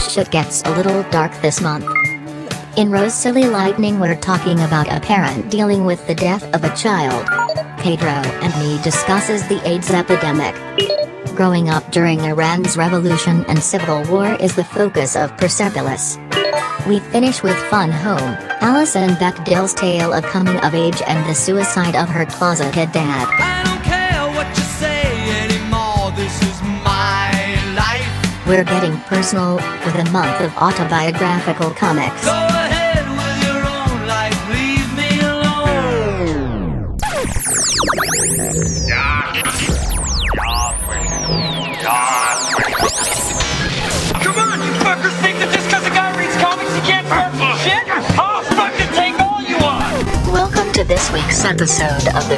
shit gets a little dark this month. In Rosalie Lightning, we're talking about a parent dealing with the death of a child. Pedro and me discusses the AIDS epidemic. Growing up during Iran's revolution and civil war is the focus of Persepolis. We finish with Fun Home, Alison Bechdel's tale of coming of age and the suicide of her closeted dad. We're getting personal with a month of autobiographical comics. This week's episode of the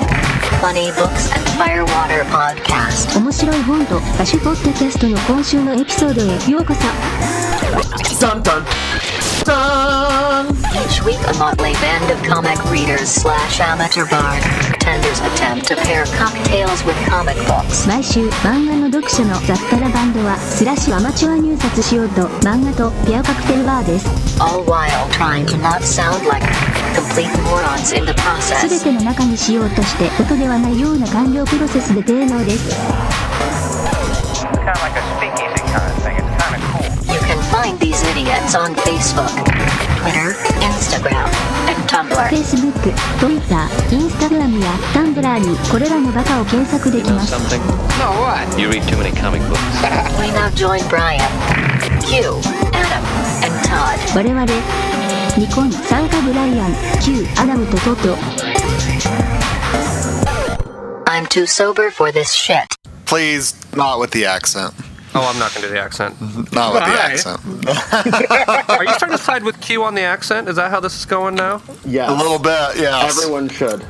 Funny Books and Firewater podcast. 面白い本と歌手ポッドキャストの今週のエピソードへようこそ Dun dun dun! Each week, a motley band of comic readers slash amateur bartenders attempt to pair cocktails with comic books. 毎週漫画の読者の雑多なバンドはスラッシュアマチュア入札しようと漫画とペアカクテルバーです all while trying to not sound like 全ての中にしようとして音ではないような完了プロセスで性能です。フェイスブック、ツイッター、インスタグラムやタンブラーにこれらのバカを検索できます。我々、ニコン参加ブライアン Q アダムとトト I'm too sober for this shit. Please, not with the accent. Oh, I'm not going to do the accent. Not with the Why? accent. Are you trying to side with Q on the accent? Is that how this is going now? Yes. A little bit, yes. Everyone should.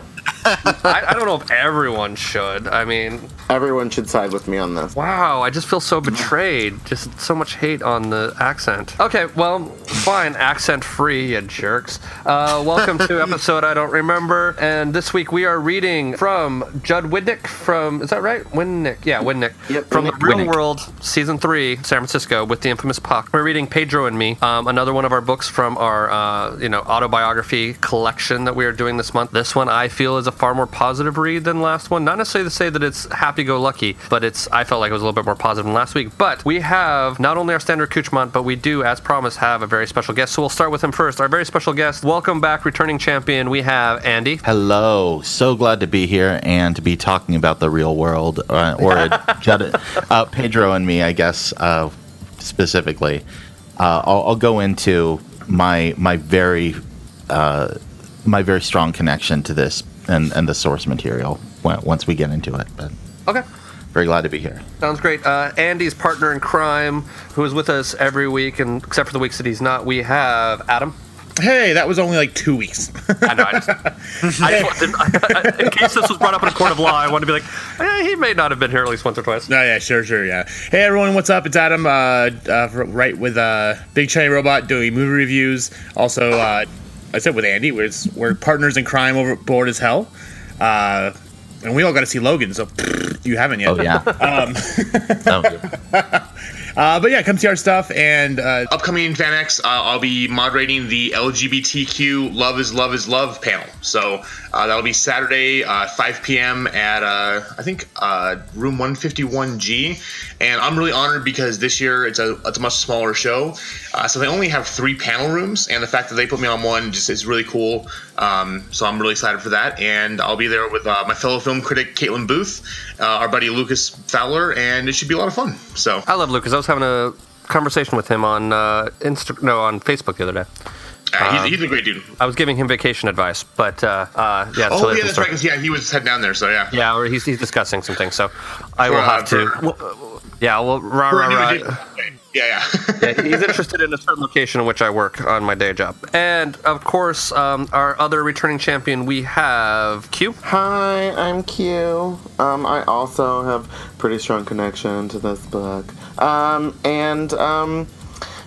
I, I don't know if everyone should. I mean, Everyone should side with me on this. wow, I just feel so betrayed. Just so much hate on the accent. Okay, well, fine, accent free, you jerks. Uh, welcome to episode I don't remember. And this week we are reading from Judd Widnick from, is that right? Winnick. Yeah, Winnick. Yep, From the Winnick. Real Winnick. World, season three, San Francisco, with the infamous Puck. We're reading Pedro and Me, um, another one of our books from our, uh, you know, autobiography collection that we are doing this month. This one I feel is a far more positive read than last one. Not necessarily to say that it's happy-go-lucky, but it's I felt like it was a little bit more positive than last week. But we have not only our standard accoutrement, but we do, as promised, have a very special guest. So we'll start with him first. Our very special guest. Welcome back, returning champion. We have Andy. Hello. So glad to be here and to be talking about the real world, uh, or uh, Pedro and me, I guess, uh, specifically. Uh, I'll, I'll go into my my very uh, my very strong connection to this and, and the source material once we get into it. But Okay. very glad to be here. Sounds great. Uh, Andy's partner in crime, who is with us every week, and except for the weeks that he's not, we have Adam. Hey, that was only like two weeks. I know. I just, I just wanted, in case this was brought up in a court of law, I wanted to be like, eh, he may not have been here at least once or twice. no, yeah, sure, sure, yeah. Hey, everyone, what's up? It's Adam, uh, uh, right with uh, Big Shiny Robot doing movie reviews. Also, uh, I said with Andy, we're, we're partners in crime over board as hell. Uh, and we all got to see Logan, so you haven't yet. Oh, yeah. Um, Uh, but yeah, come see our stuff. And uh, upcoming FanX, uh, I'll be moderating the LGBTQ Love is Love is Love panel. So uh, that'll be Saturday, uh, 5 p.m. at uh, I think uh, room 151G. And I'm really honored because this year it's a it's a much smaller show, uh, so they only have three panel rooms. And the fact that they put me on one just is really cool. Um, so I'm really excited for that. And I'll be there with uh, my fellow film critic Caitlin Booth, uh, our buddy Lucas Fowler, and it should be a lot of fun. So. I love Lucas. I was having a conversation with him on uh, Insta- no, on Facebook the other day. Uh, he's, he's a great dude. I was giving him vacation advice, but uh, uh, yeah. Oh, yeah, that's story. right. 'cause, yeah, he was heading down there. So yeah. Yeah, or he's, he's discussing some things, so I For, will uh, have to. for- well, yeah, well, rah, rah, rah. Yeah, yeah. Yeah, he's interested in a certain location in which I work on my day job. And of course, um, our other returning champion, we have Q. Hi, I'm Q. Um, I also have pretty strong connection to this book. Um, and um,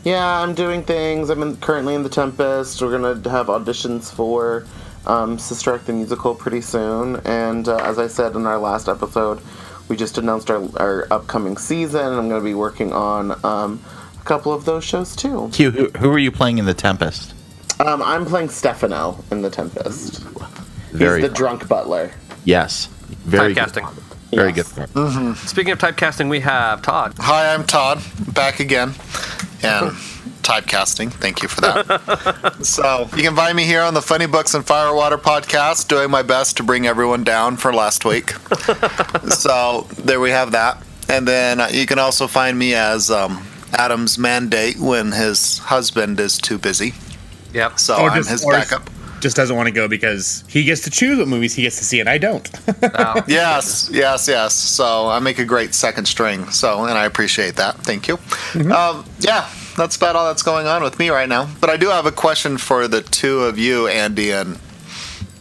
yeah, I'm doing things. I'm in, currently in the Tempest. We're gonna have auditions for um, Sister Act the musical pretty soon. And uh, as I said in our last episode, we just announced our, our upcoming season. I'm gonna be working on um, a couple of those shows too. Q, who, who are you playing in The Tempest? Um, I'm playing Stefano in The Tempest. Very He's the fun. drunk butler. Yes. Very good. Very Yes. good. Speaking of typecasting, we have Todd. Hi, I'm Todd, back again. And typecasting, thank you for that. so, you can find me here on the Funny Books and Firewater podcast, doing my best to bring everyone down for last week. so, there we have that. And then uh, you can also find me as um, Adam's mandate when his husband is too busy. Yep. So, Or I'm just- his or- backup. Just doesn't want to go because he gets to choose what movies he gets to see, and I don't. Uh, Yes, yes, yes. So I make a great second string. So, and I appreciate that. Thank you. Um, yeah, that's about all that's going on with me right now. But I do have a question for the two of you, Andy and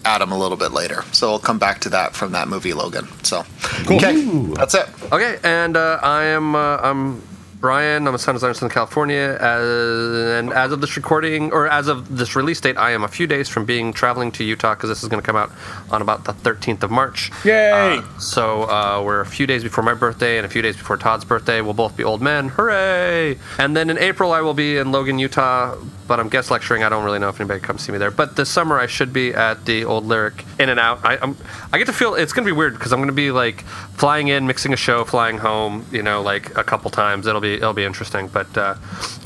Adam, a little bit later. So we'll come back to that from that movie, Logan. So, okay, that's it. Okay, and uh, I am uh, I'm Brian. I'm a sound designer in Southern California, as, and as of this recording or as of this release date, I am a few days from being traveling to Utah because this is going to come out on about the 13th of March. Yay! Uh, so uh, we're a few days before my birthday and a few days before Todd's birthday. We'll both be old men. Hooray! And then in April, I will be in Logan, Utah, but I'm guest lecturing. I don't really know if anybody comes see me there. But this summer, I should be at the Old Lyric In and Out. I, I'm, I get to feel it's going to be weird because I'm going to be like flying in, mixing a show, flying home. You know, like a couple times. It'll be it'll be interesting. But uh,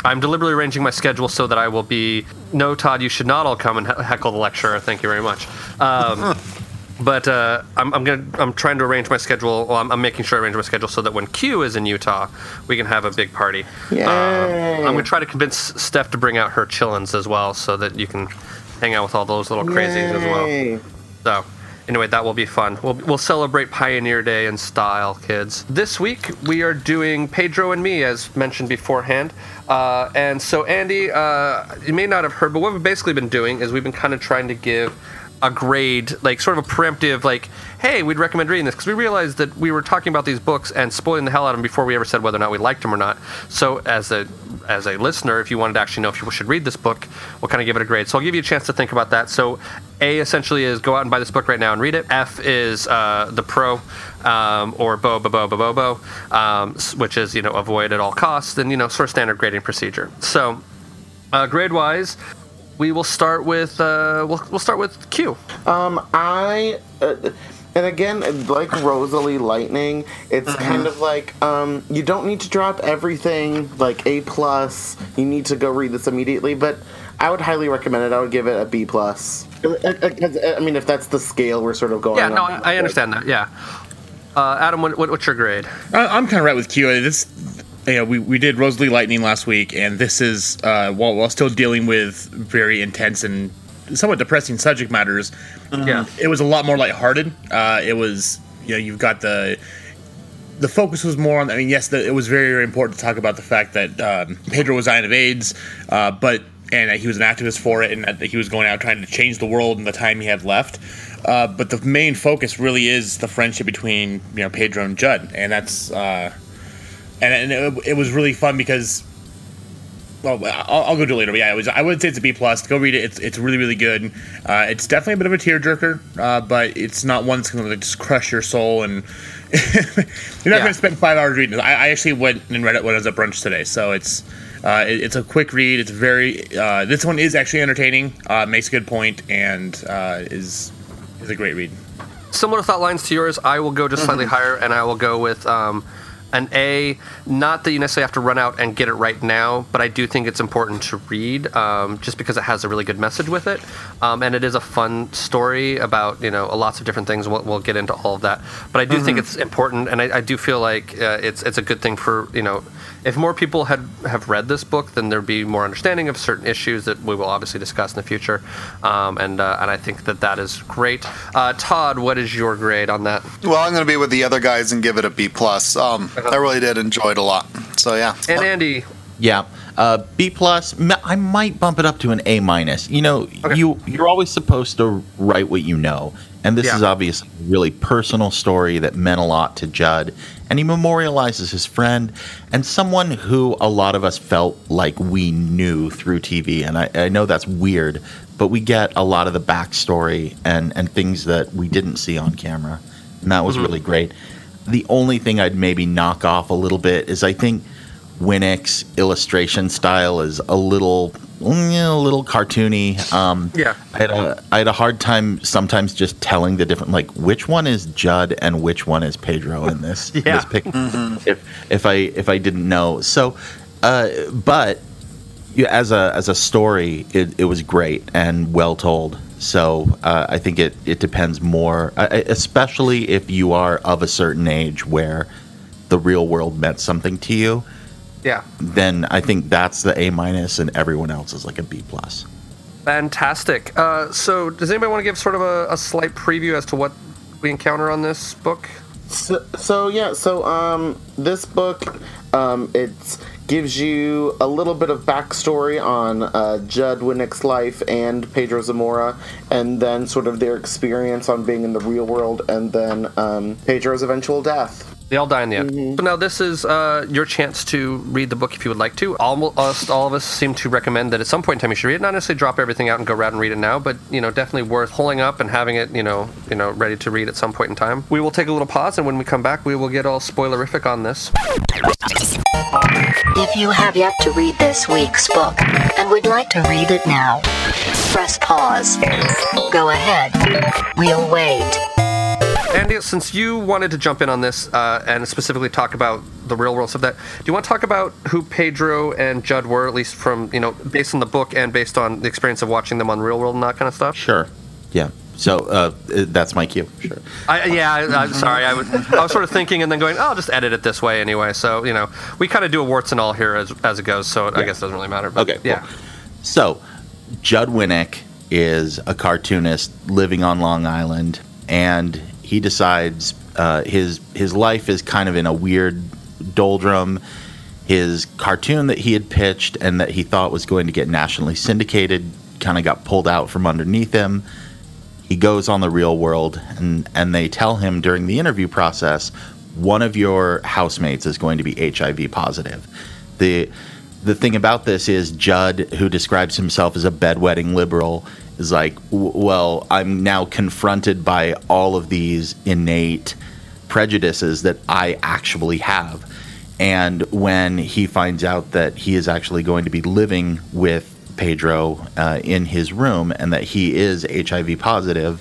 I'm deliberately arranging my schedule so that I will be. No, Todd, you should not all come and heckle the lecturer. Thank you very much. Um, but uh, I'm, I'm gonna I'm trying to arrange my schedule. Well, I'm, I'm making sure I arrange my schedule so that when Q is in Utah, we can have a big party. Yay. Um, I'm gonna try to convince Steph to bring out her chillins as well, so that you can hang out with all those little crazies as well. So, anyway, that will be fun. We'll, we'll celebrate Pioneer Day in style, kids. This week, we are doing Pedro and me, as mentioned beforehand. Uh, and so, Andy, uh, you may not have heard, but what we've basically been doing is we've been kind of trying to give a grade, like sort of a preemptive, like, hey, we'd recommend reading this because we realized that we were talking about these books and spoiling the hell out of them before we ever said whether or not we liked them or not. So, as a as a listener, if you wanted to actually know if you should read this book, we'll kind of give it a grade. So I'll give you a chance to think about that. So A essentially is go out and buy this book right now and read it. F is uh, the pro, um, or bo bo bo bo bo bo, um, which is you know avoid at all costs. And you know sort of standard grading procedure. So uh, grade wise, we will start with uh, we'll we'll start with Q. Um, I, uh, and again, like Rosalie Lightning, it's kind of like um, you don't need to drop everything like A plus. You need to go read this immediately, but I would highly recommend it. I would give it a B plus. Uh, uh, 'cause, uh, I mean, if that's the scale we're sort of going. Yeah, no, on. I, I understand that. Yeah. Uh, Adam, what, what, what's your grade? I, I'm kind of right with Q. This, you know, we, we did Rosalie Lightning last week, and this is uh, while while still dealing with very intense and somewhat depressing subject matters. Yeah. It was a lot more lighthearted. Uh, it was, you know, you've got the the focus was more on. I mean, yes, the, it was very very important to talk about the fact that um, Pedro was dying of AIDS, uh, but and that he was an activist for it, and that he was going out trying to change the world in the time he had left. Uh, but the main focus really is the friendship between you know Pedro and Judd, and that's uh, and, and it, it was really fun because well, I'll, I'll go do it later. But yeah, it was. I would say it's a B plus. Go read it. It's it's really really good. Uh, it's definitely a bit of a tearjerker, uh, but it's not one that's going to like just crush your soul and you're not Yeah. going to spend five hours reading it. I, I actually went and read it when I was at brunch today, so it's. Uh, it- it's a quick read. It's very. Uh, this one is actually entertaining. Uh, makes a good point and uh, is is a great read. similar thought lines to yours. I will go just slightly higher, and I will go with um, an A. Not that you necessarily have to run out and get it right now, but I do think it's important to read, um, just because it has a really good message with it, um, and it is a fun story about you know lots of different things. We'll, we'll get into all of that, but I do think it's important, and I, I do feel like uh, it's it's a good thing for you know. If more people had have read this book, then there'd be more understanding of certain issues that we will obviously discuss in the future, um, and uh, and I think that that is great. Uh, Todd, what is your grade on that? Well, I'm going to be with the other guys and give it a B plus. Um, I really did enjoy it a lot. So yeah. And Andy, Yeah, uh, B plus. I might bump it up to an A minus. You know, you you're always supposed to write what you know, and this Yeah. is obviously a really personal story that meant a lot to Judd, and he memorializes his friend and someone who a lot of us felt like we knew through TV. And I, I know that's weird, but we get a lot of the backstory and and things that we didn't see on camera, and that was really great. The only thing I'd maybe knock off a little bit is I think Winnick's illustration style is a little, mm, a little cartoony. Um, Yeah. I had a I had a hard time sometimes just telling the different like which one is Judd and which one is Pedro in this Yeah. this pic. If if I if I didn't know, so uh, but yeah, as a as a story, it, it was great and well told. So uh, I think it it depends more, uh, especially if you are of a certain age where the real world meant something to you. Yeah. Then I think that's the A minus, and everyone else is like a B plus. Fantastic. Uh, so, does anybody want to give sort of a, a slight preview as to what we encounter on this book? So, so yeah, so um, this book um, it gives you a little bit of backstory on uh, Judd Winnick's life and Pedro Zamora, and then sort of their experience on being in the real world, and then um, Pedro's eventual death. They all die in the end. So now this is uh, your chance to read the book if you would like to. Almost all of us seem to recommend that at some point in time you should read it. Not necessarily drop everything out and go around and read it now, but you know definitely worth pulling up and having it you know you know ready to read at some point in time. We will take a little pause, and when we come back, we will get all spoilerific on this. If you have yet to read this week's book and would like to read it now, press pause. Go ahead. We'll wait. Andy, since you wanted to jump in on this uh, and specifically talk about the real world stuff, that do you want to talk about who Pedro and Judd were, at least from you know based on the book and based on the experience of watching them on Real World and that kind of stuff? Sure. Yeah. So uh, that's my cue. Sure. I, yeah, I, I'm sorry. I, would, I was sort of thinking and then going, oh, I'll just edit it this way anyway. So you know, we kind of do a warts and all here as, as it goes. So I guess it doesn't really matter. But, Okay, cool. Yeah. So, Judd Winnick is a cartoonist living on Long Island, and he decides uh, his his life is kind of in a weird doldrum. His cartoon that he had pitched and that he thought was going to get nationally syndicated kind of got pulled out from underneath him. He goes on the real world, and and they tell him during the interview process, one of your housemates is going to be HIV positive. The the thing about this is Judd, who describes himself as a bedwetting liberal, is like, well, I'm now confronted by all of these innate prejudices that I actually have. And when he finds out that he is actually going to be living with Pedro uh, in his room and that he is HIV positive,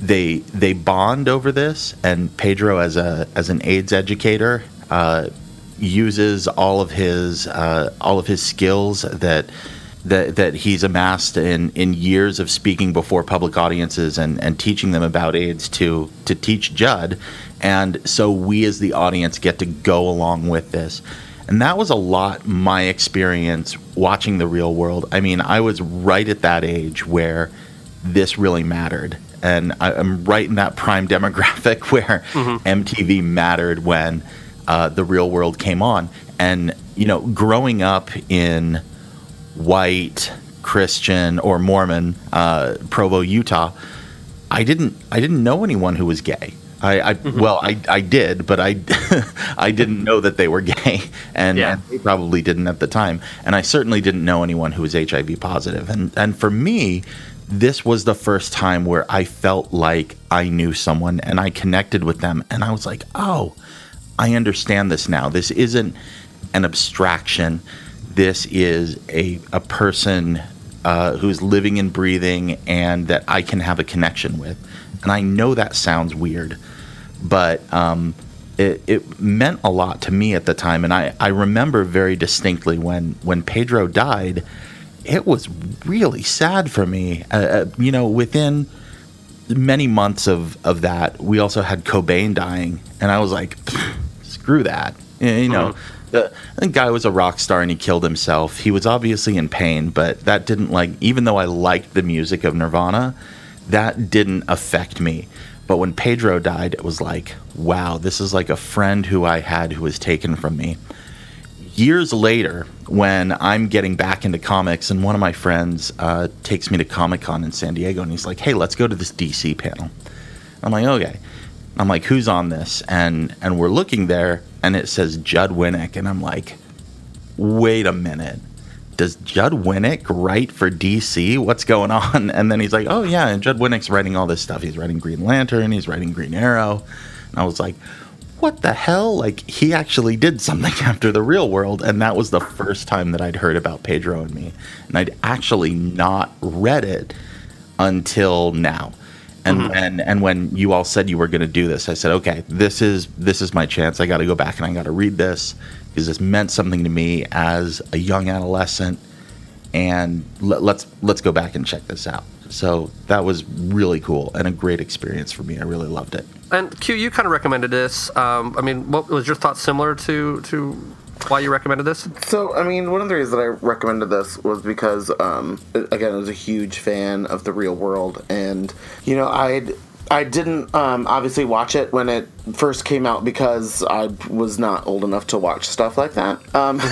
they they bond over this. And Pedro, as a as an AIDS educator, uh, uses all of his uh, all of his skills that that that he's amassed in in years of speaking before public audiences and and teaching them about AIDS to to teach Judd, and so we as the audience get to go along with this. And that was a lot my experience watching the real world. I mean, I was right at that age where this really mattered. And I, I'm right in that prime demographic where MTV mattered when uh, the real world came on. And, you know, growing up in white, Christian, or Mormon, uh, Provo, Utah, I didn't I didn't know anyone who was gay. I, I well I, I did, but I I didn't know that they were gay, and, Yeah. and they probably didn't at the time. And I certainly didn't know anyone who was HIV positive. And and for me, this was the first time where I felt like I knew someone and I connected with them, and I was like, oh, I understand this now. This isn't an abstraction. This is a a person uh, who's living and breathing, and that I can have a connection with. And I know that sounds weird, but um, it, it meant a lot to me at the time. And I, I remember very distinctly when when Pedro died, it was really sad for me. Uh, uh, you know, within many months of, of that, we also had Cobain dying, and I was like, screw that. You know, the, guy was a rock star and he killed himself. He was obviously in pain, but that didn't like, even though I liked the music of Nirvana, that didn't affect me. But when Pedro died, it was like, wow, this is like a friend who I had who was taken from me years later, when I'm getting back into comics, and one of my friends uh, takes me to Comic Con in San Diego, and he's like, "Hey, let's go to this DC panel." I'm like, "Okay." I'm like, "Who's on this?" And and we're looking there, and it says Judd Winnick, and I'm like, "Wait a minute." Does Judd Winnick write for DC? What's going on? And then he's like, "Oh yeah, and Judd Winnick's writing all this stuff. He's writing Green Lantern. He's writing Green Arrow." And I was like, what the hell? Like, he actually did something after the real world. And that was the first time that I'd heard about Pedro and me. And I'd actually not read it until now. And Mm-hmm. when and when you all said you were going to do this, I said, okay, this is this is my chance. I got to go back and I got to read this because this meant something to me as a young adolescent. And let, let's let's go back and check this out. So that was really cool and a great experience for me. I really loved it. And Q, you kind of recommended this. Um, I mean, what was your thought similar to to why you recommended this? So, I mean, one of the reasons that I recommended this was because, um, again, I was a huge fan of the real world, and you know, I'd I didn't um, obviously watch it when it first came out because I was not old enough to watch stuff like that. Um,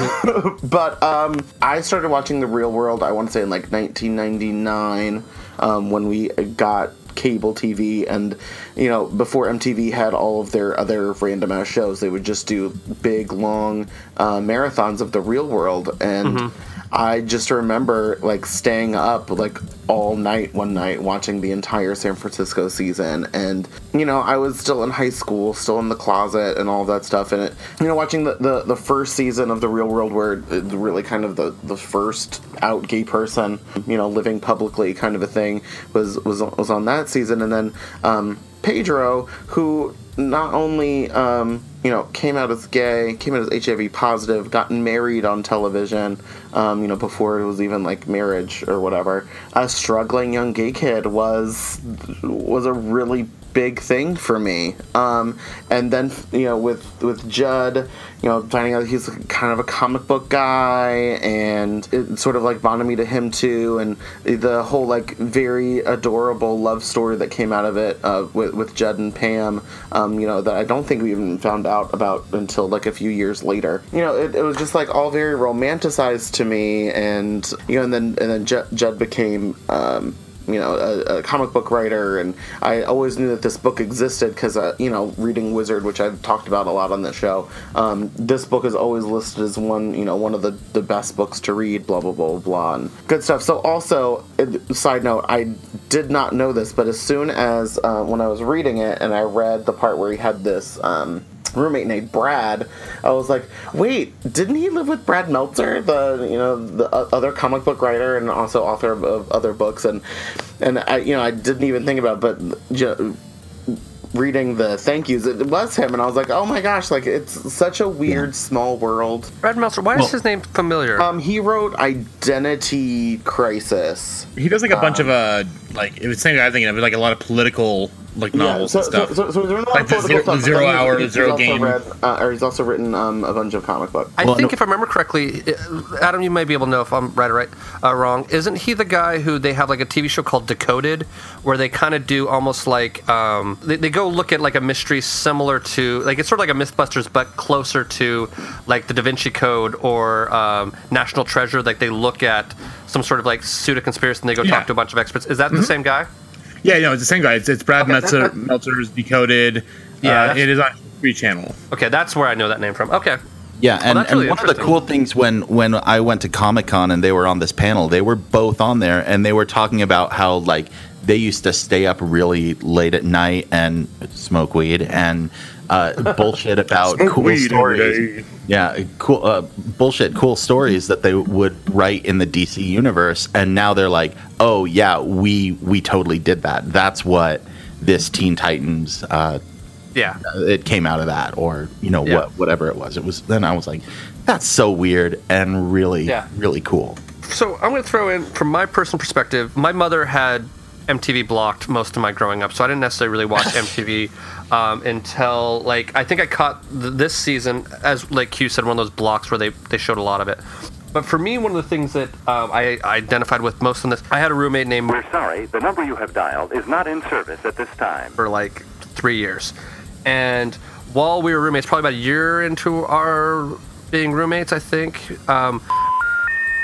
but um, I started watching the real world. I want to say in like 1999 um, when we got cable TV and you know before MTV had all of their other random ass shows they would just do big long uh, marathons of the real world and I just remember like staying up like all night one night watching the entire San Francisco season. And you know I was still in high school still in the closet and all that stuff. And it you know watching the, the, the first season of the real world where it really kind of the, the first out gay person you know living publicly kind of a thing was was was on that season. And then um, Pedro who not only um, you know came out as gay came out as HIV positive got married on television um, you know before it was even like marriage or whatever. A struggling young gay kid was was a really big thing for me. Um, and then you know with with Judd you know finding out he's kind of a comic book guy and it sort of like bonded me to him too. And the whole like very adorable love story that came out of it uh, with, with Judd and Pam um, you know that I don't think we even found out about until like a few years later. You know it, it was just like all very romanticized to me and you know and then and then Judd, Judd became um, you know, a, a comic book writer, and I always knew that this book existed because, uh, you know, reading Wizard, which I've talked about a lot on the show, um, this book is always listed as one, you know, one of the, the best books to read, blah, blah, blah, blah, and good stuff. So, also, uh, side note, I did not know this, but as soon as uh, when I was reading it and I read the part where he had this, um, roommate named Brad, I was like, wait, didn't he live with Brad Meltzer, the you know the o- other comic book writer and also author of, of other books, and and I you know I didn't even think about, it, but ju- reading the thank yous, it was him, and I was like, oh my gosh, like it's such a weird small world. Brad Meltzer, why Well- is his name familiar? Um, he wrote Identity Crisis. He does like a bunch of uh like it was the same guy I'm thinking of like a lot of political like novels so, and stuff. So, so, so he's written a lot like of the political zero, stuff, zero hour, he's zero also game. read, uh, or he's also written um, a bunch of comic books. I think if I remember correctly, uh, Adam, you may be able to know if I'm right or right, uh, wrong. Isn't he the guy who they have like a TV show called Decoded, where they kind of do almost like um, they, they go look at like a mystery similar to like it's sort of like a MythBusters, but closer to like the Da Vinci Code or um, National Treasure. Like they look at some sort of like pseudo conspiracy and they go Yeah. talk to a bunch of experts. Is that the Mhm. same guy? Yeah, no, it's the same guy. It's, it's Brad Okay, Meltzer, that- Meltzer's Decoded. Yeah, uh, it is on Free Channel. Okay, that's where I know that name from. Okay. Yeah, and, that's and one of the cool things when when I went to Comic Con and they were on this panel, they were both on there and they were talking about how like they used to stay up really late at night and smoke weed and uh, bullshit about Smoke cool weed every stories. Yeah, cool uh, bullshit, cool stories that they would write in the DC universe, and now they're like, oh yeah, we we totally did that. That's what this Teen Titans. Uh, Yeah. it came out of that or you know Yeah. what whatever it was it was then i was like that's so weird and really Yeah. really cool So I'm going to throw in, from my personal perspective, my mother had MTV blocked most of my growing up, so I didn't necessarily really watch MTV um, until like I think I caught th- this season, as like Q said, one of those blocks where they they showed a lot of it. But for me, one of the things that um, I, I identified with most on this, I had a roommate named We're sorry, the number you have dialed is not in service at this time. for like three years. And while we were roommates, probably about a year into our being roommates, I think, um,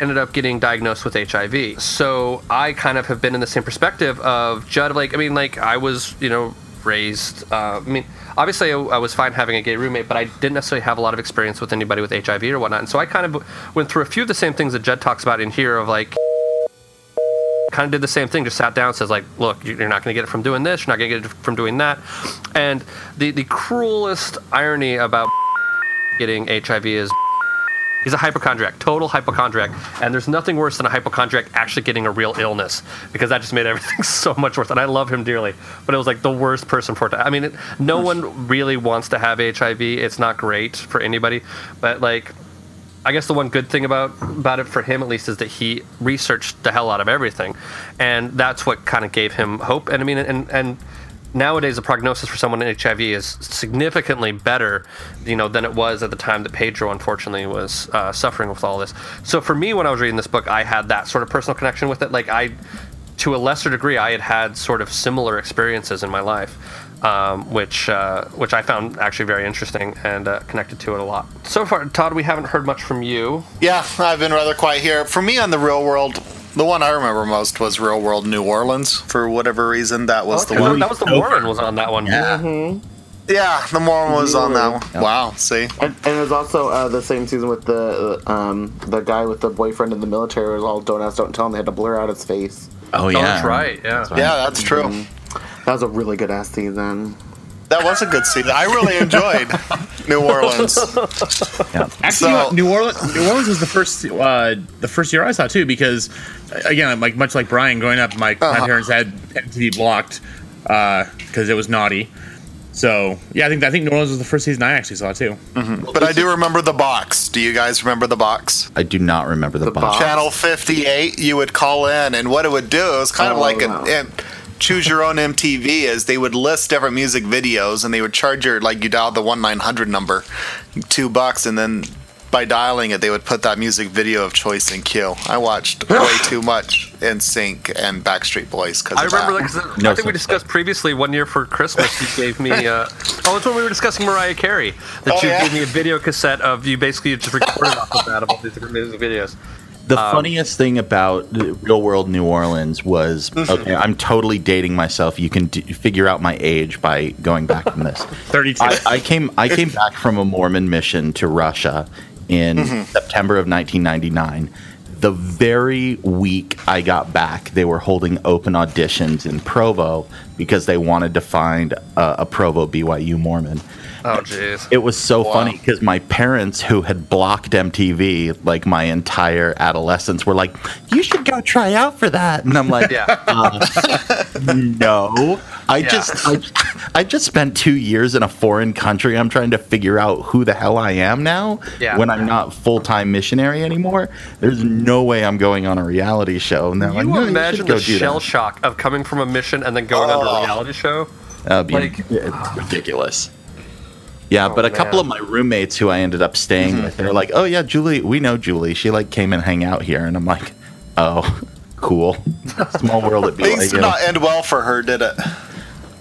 ended up getting diagnosed with HIV. So I kind of have been in the same perspective of Judd. Like, I mean, like I was, you know, raised. Uh, I mean, obviously I, was fine having a gay roommate, but I didn't necessarily have a lot of experience with anybody with HIV or whatnot. And so I kind of went through a few of the same things that Judd talks about in here of like kind of did the same thing. Just sat down and says like, look, you're not going to get it from doing this. You're not going to get it from doing that. And the the cruelest irony about getting HIV is he's a hypochondriac, total hypochondriac, and there's nothing worse than a hypochondriac actually getting a real illness because that just made everything so much worse. And I love him dearly, but it was like the worst person for it. To, I mean, it, no one really wants to have HIV. It's not great for anybody, but like. I guess the one good thing about about it for him at least is that he researched the hell out of everything, and that's what kind of gave him hope. And I mean, and and nowadays the prognosis for someone in HIV is significantly better, you know, than it was at the time that Pedro unfortunately was uh, suffering with all this. So for me, when I was reading this book, I had that sort of personal connection with it. Like I, to a lesser degree, I had had sort of similar experiences in my life. Um, which uh, which I found actually very interesting and uh, connected to it a lot. So far, Todd, we haven't heard much from you. Yeah, I've been rather quiet here. For me, on the real world, the one I remember most was Real World New Orleans. For whatever reason, that was Okay, the one. That was the Warren was on that one. Yeah. Yeah, the Mormon was on that one. Wow, see? And, and it was also uh, the same season with the um, the guy with the boyfriend in the military was all don't ask, don't tell, and they had to blur out his face. Oh, yeah. that's right, yeah. Yeah, that's true. Mhm. That was a really good ass season. That was a good season. I really enjoyed New Orleans. Actually, So- New Orleans, New Orleans was the first, uh, the first year I saw too, because uh, again, like much like Brian, growing up, my, my Uh-huh. parents had MTV blocked because it was naughty. So yeah, I think I think New Orleans was the first season I actually saw too. But I do remember the box. Do you guys remember the box? I do not remember the, box. Channel 58, you would call in, and what it would do, it was kind of Oh, like wow. an, an choose your own MTV, is they would list different music videos, and they would charge your, like you dialed the 1 900 number, two bucks, and then by dialing it, they would put that music video of choice in queue. I watched way too much NSync and Backstreet Boys because I remember that 'cause No I think we such discussed previously one year for Christmas. You gave me. Uh, oh, it's when we were discussing Mariah Carey. That Oh, you yeah. gave me a video cassette of you basically just recorded off of that of all these different music videos. The Um, funniest thing about Real World New Orleans was Mhm. okay. I'm totally dating myself. You can d- figure out my age by going back from this. Thirty-two. I, I came. I came back from a Mormon mission to Russia in Mhm. September of 1999. The very week I got back, they were holding open auditions in Provo because they wanted to find a, a Provo BYU Mormon. Oh, jeez. It was so Wow. funny because my parents, who had blocked MTV like my entire adolescence, were like, "You should go try out for that," and I'm like, Yeah. uh, "No, I Yeah. just, I, I just spent two years in a foreign country. I'm trying to figure out who the hell I am now Yeah. when I'm not full time missionary anymore. There's no way I'm going on a reality show." And they're like, you "No, you imagine should the shell that." shock of coming from a mission and then going on Oh. to a reality show? That'd be Like- ridiculous. Yeah, oh, but a couple of my roommates who I ended up staying mm-hmm. with, they're like, "Oh yeah, Julie, we know Julie. She like came and hang out here," and I'm like, "Oh, cool. Small world at Things did BYU." not end well for her, did it?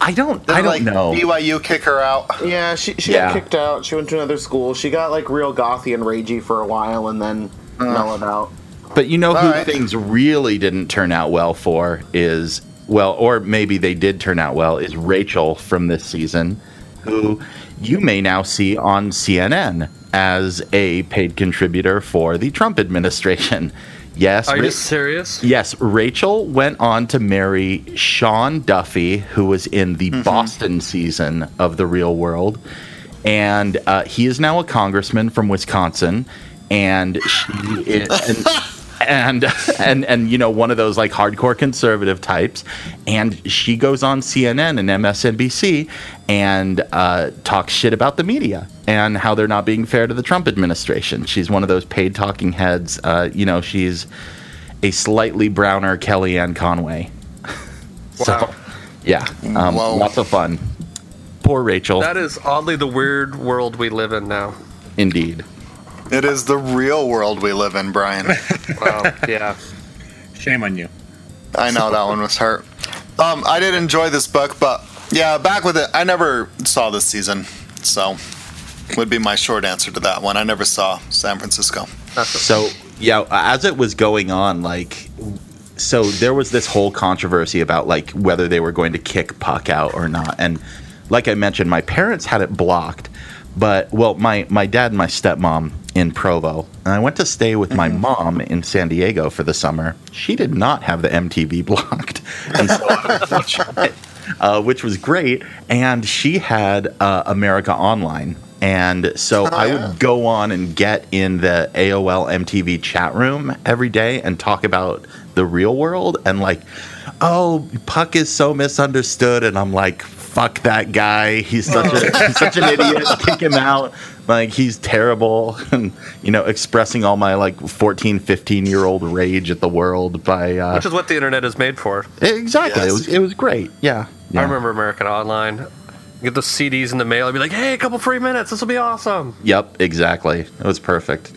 I don't. Did I don't like know. BYU kick her out? Yeah, she she Yeah. got kicked out. She went to another school. She got like real gothy and ragey for a while, and then mellowed out. But you know who All right. things really didn't turn out well for is well, or maybe they did turn out well. Is Rachel from this season, who you may now see on CNN as a paid contributor for the Trump administration. Yes, Are Ra- you serious? Yes, Rachel went on to marry Sean Duffy, who was in the Boston season of The Real World. And uh, he is now a congressman from Wisconsin. And she is, and, and and and you know one of those like hardcore conservative types and she goes on CNN and MSNBC and uh, talks shit about the media and how they're not being fair to the Trump administration. She's one of those paid talking heads. Uh, you know, she's a slightly browner Kellyanne Conway. so, Wow. yeah, um, lots of fun. Poor Rachel, That is oddly the weird world we live in now. indeed. It is the real world we live in, Brian. Wow. yeah. Shame on you. I know that one was hurt. Um, I did enjoy this book, but yeah, back with it. I never saw this season, so would be my short answer to that one. I never saw San Francisco. So yeah, as it was going on, like, so there was this whole controversy about like whether they were going to kick Puck out or not, and like I mentioned, my parents had it blocked, but well, my my dad and my stepmom in Provo, and I went to stay with my mom in San Diego for the summer. She did not have the MTV blocked, and so I was watching it, uh, which was great. And she had uh, America Online. And so I would go on and get in the AOL MTV chat room every day and talk about the real world and like, oh, Puck is so misunderstood, and I'm like, fuck that guy. He's such a he's such an idiot. Kick him out. Like he's terrible, and you know, expressing all my like 14, 15 year old rage at the world by uh, Which is what the internet is made for. exactly. It was it was great. Yeah. yeah. I remember American Online. Get the CDs in the mail. I'd be like, "Hey, a couple free minutes. This will be awesome." Yep. Exactly. It was perfect.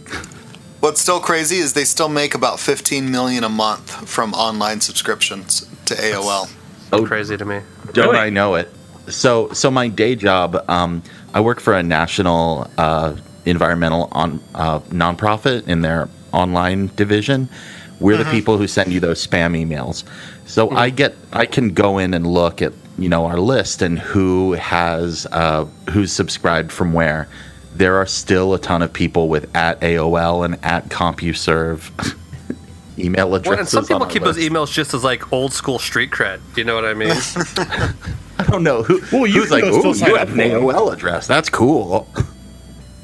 What's still crazy is they still make about 15 million a month from online subscriptions to AOL. Oh, crazy to me. Don't I know it? So, so my day job, um, I work for a national uh, environmental on uh, nonprofit in their online division. We're the Mhm. people who send you those spam emails. So I get, I can go in and look at you know our list and who has uh, who's subscribed from where. There are still a ton of people with at AOL and at CompuServe email Well, addresses. and some people on our keep those emails just as like old school street cred. You know what I mean? I don't know who. Well, who's like, ooh, you have an AOL address. That's cool.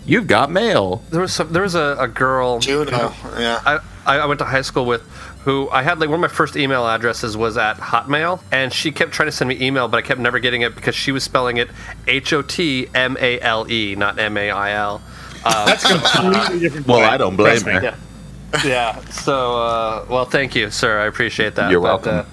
You've got mail. There was some, there was a, a girl Juno, yeah. I, I I went to high school with who I had like one of my first email addresses was at Hotmail and she kept trying to send me email but I kept never getting it because she was spelling it H O T M A L E not M A I L. Um, That's completely different. Well. I don't blame her. Yeah. yeah. So, uh, well, thank you, sir. I appreciate that. You're But, welcome. uh,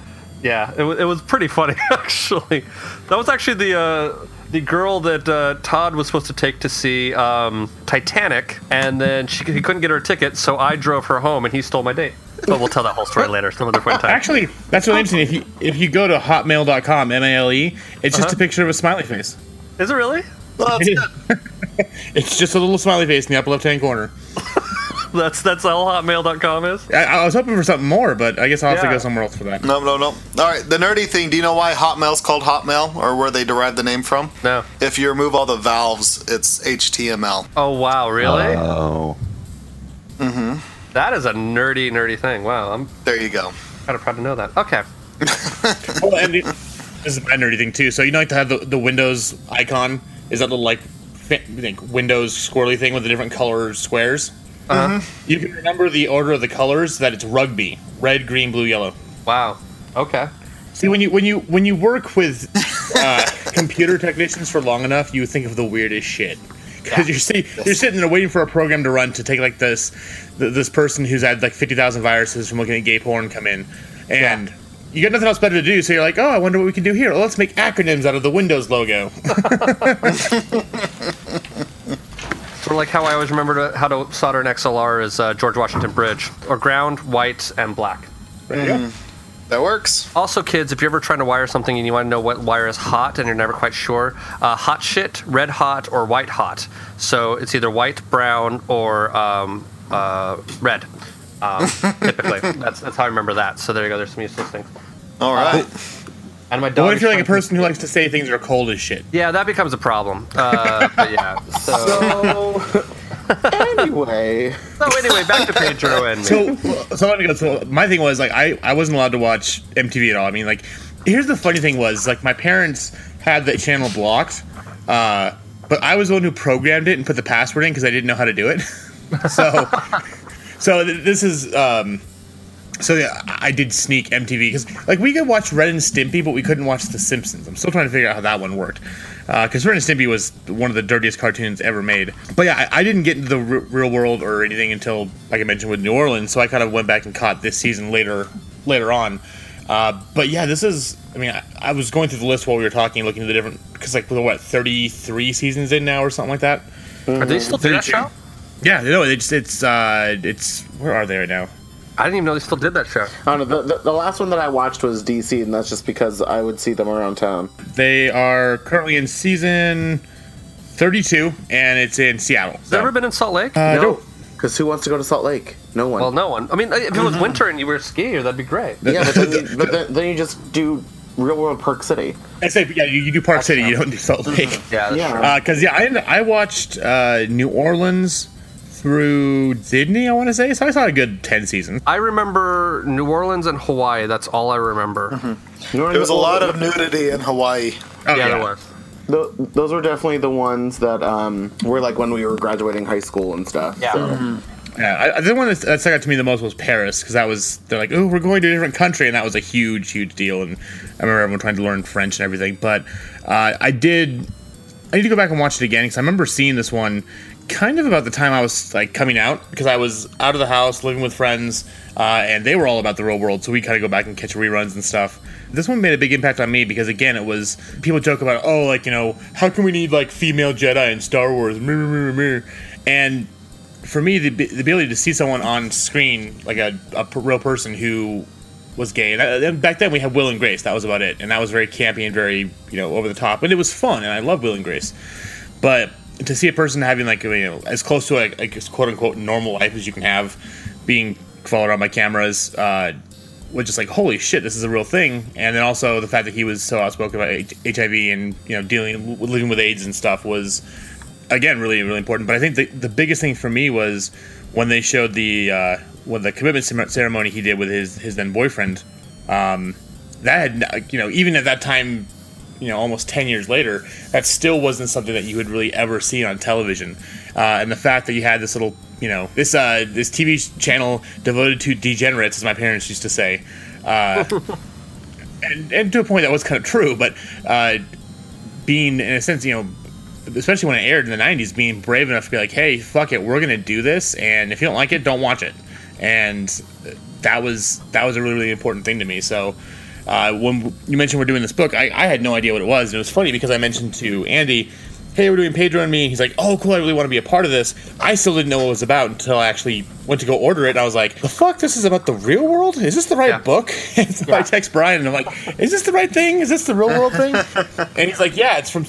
yeah, it, wa- it was pretty funny actually. That was actually the uh, the girl that uh, Todd was supposed to take to see um, Titanic, and then she he couldn't get her a ticket, so I drove her home, and he stole my date. But we'll tell that whole story later, some other point in time. Actually, that's really interesting. If you if you go to hotmail.com, M A L E, it's just Uh-huh. a picture of a smiley face. Is it really? it's just a little smiley face in the upper left hand corner. That's that's all hotmail.com is. I, I was hoping for something more, but I guess I'll have to go somewhere else for that. No, no, no. All right, the nerdy thing. Do you know why Hotmail's called Hotmail, or where they derived the name from? No. If you remove all the valves, it's HTML. Oh wow, really? Oh. Mm-hmm. That is a nerdy, nerdy thing. Wow, I'm There you go. kind of proud to know that. Okay. Well, and it, this is a nerdy thing too. So you know, like to have the, the Windows icon is that little like fa- like Windows squirrely thing with the different color squares. Uh-huh. You can remember the order of the colors that it's rugby: red, green, blue, yellow. Wow. Okay. See, when you when you when you work with uh, computer technicians for long enough, you think of the weirdest shit. Because you're sitting you're sitting there waiting for a program to run to take like this th- this person who's had like fifty thousand viruses from looking at gay porn come in, and you got nothing else better to do. So you're like, oh, I wonder what we can do here. Well, let's make acronyms out of the Windows logo. Sort of like how I always remember to, how to solder an XLR is uh, George Washington Bridge, or ground, white, and black. That works. Also, kids, if you're ever trying to wire something and you want to know what wire is hot and you're never quite sure, uh, hot shit, red hot, or white hot. So it's either white, brown, or um, uh, red. Um, typically, that's that's how I remember that. So there you go. There's some useless things. All right. And my But dog. what is if you're like a person who likes to say things are cold as shit? Yeah, that becomes a problem. Uh, but yeah. So, anyway. so anyway, back to Pedro and me. So, so go. So my thing was like I, I wasn't allowed to watch MTV at all. I mean, like here's the funny thing was like my parents had the channel blocked, uh, but I was the one who programmed it and put the password in because I didn't know how to do it. so, so th- this is um, so yeah, I did sneak MTV because like we could watch Ren and Stimpy, but we couldn't watch The Simpsons. I'm still trying to figure out how that one worked because Ren and Stimpy was one of the dirtiest cartoons ever made. But yeah, I, I didn't get into the r- real world or anything until, like I mentioned, with New Orleans. So I kind of went back and caught this season later, later on. Uh, but yeah, this is. I mean, I, I was going through the list while we were talking, looking at the different because like we're what 33 seasons in now or something like that. Are they still doing that show? Yeah, no, it's it's uh, it's where are they right now? I didn't even know they still did that show. I don't know. The, the, the last one that I watched was DC, and that's just because I would see them around town. They are currently in season 32, and it's in Seattle. Has it ever been in Salt Lake? Uh, no. Because who wants to go to Salt Lake? No one. Well, no one. I mean, if it was winter and you were a skier, that'd be great. yeah, but, then you, but then, then you just do Real World Park City. I say, yeah, you, you do Park City, you don't do Salt Lake. Yeah, that's Yeah. Because yeah, I I watched uh, New Orleans through Sydney, I want to say. So I saw a good 10 seasons. I remember New Orleans and Hawaii. That's all I remember. There was a lot of nudity in Hawaii. Oh, yeah, there was. Tho- those were definitely the ones that um, were like when we were graduating high school and stuff. Yeah. So. Yeah, I, I- the one that, that stuck out to me the most was Paris because that was they're like, oh, we're going to a different country, and that was a huge, huge deal. And I remember everyone trying to learn French and everything. But uh, I did, I need to go back and watch it again because I remember seeing this one kind of about the time I was like coming out because I was out of the house living with friends, uh, and they were all about the real world. So we kind of go back and catch reruns and stuff. This one made a big impact on me because again, it was people joke about, oh, like you know, how can we need like female Jedi in Star Wars? And for me, the, the ability to see someone on screen, like a real person who was gay, and, uh, and back then we had Will and Grace. That was about it, and that was very campy and very you know over the top, and it was fun, and I love Will and Grace. But to see a person having like you know as close to like quote unquote normal life as you can have, being followed around by cameras, uh, was just like holy shit, this is a real thing. And then also the fact that he was so outspoken about HIV and you know dealing living with AIDS and stuff was again really really important. But I think the the biggest thing for me was when they showed the uh, when the commitment ceremony he did with his his then boyfriend. Um, that had you know even at that time you know almost 10 years later that still wasn't something that you had really ever seen on television. Uh, and the fact that you had this little you know this uh, this tv channel devoted to degenerates as my parents used to say. Uh, and, and to a point that was kind of true but uh, being in a sense you know especially when it aired in the 90s being brave enough to be like hey fuck it we're gonna do this and if you don't like it don't watch it. And that was that was a really, really important thing to me. So uh, when you mentioned we're doing this book, I, I had no idea what it was. And it was funny because I mentioned to Andy, hey, we're doing Pedro and me. He's like, oh, cool, I really want to be a part of this. I still didn't know what it was about until I actually went to go order it. And I was like, the fuck, this is about the real world? Is this the right book? And so I text Brian and I'm like, is this the right thing? Is this the real world thing? and he's like, yeah, it's from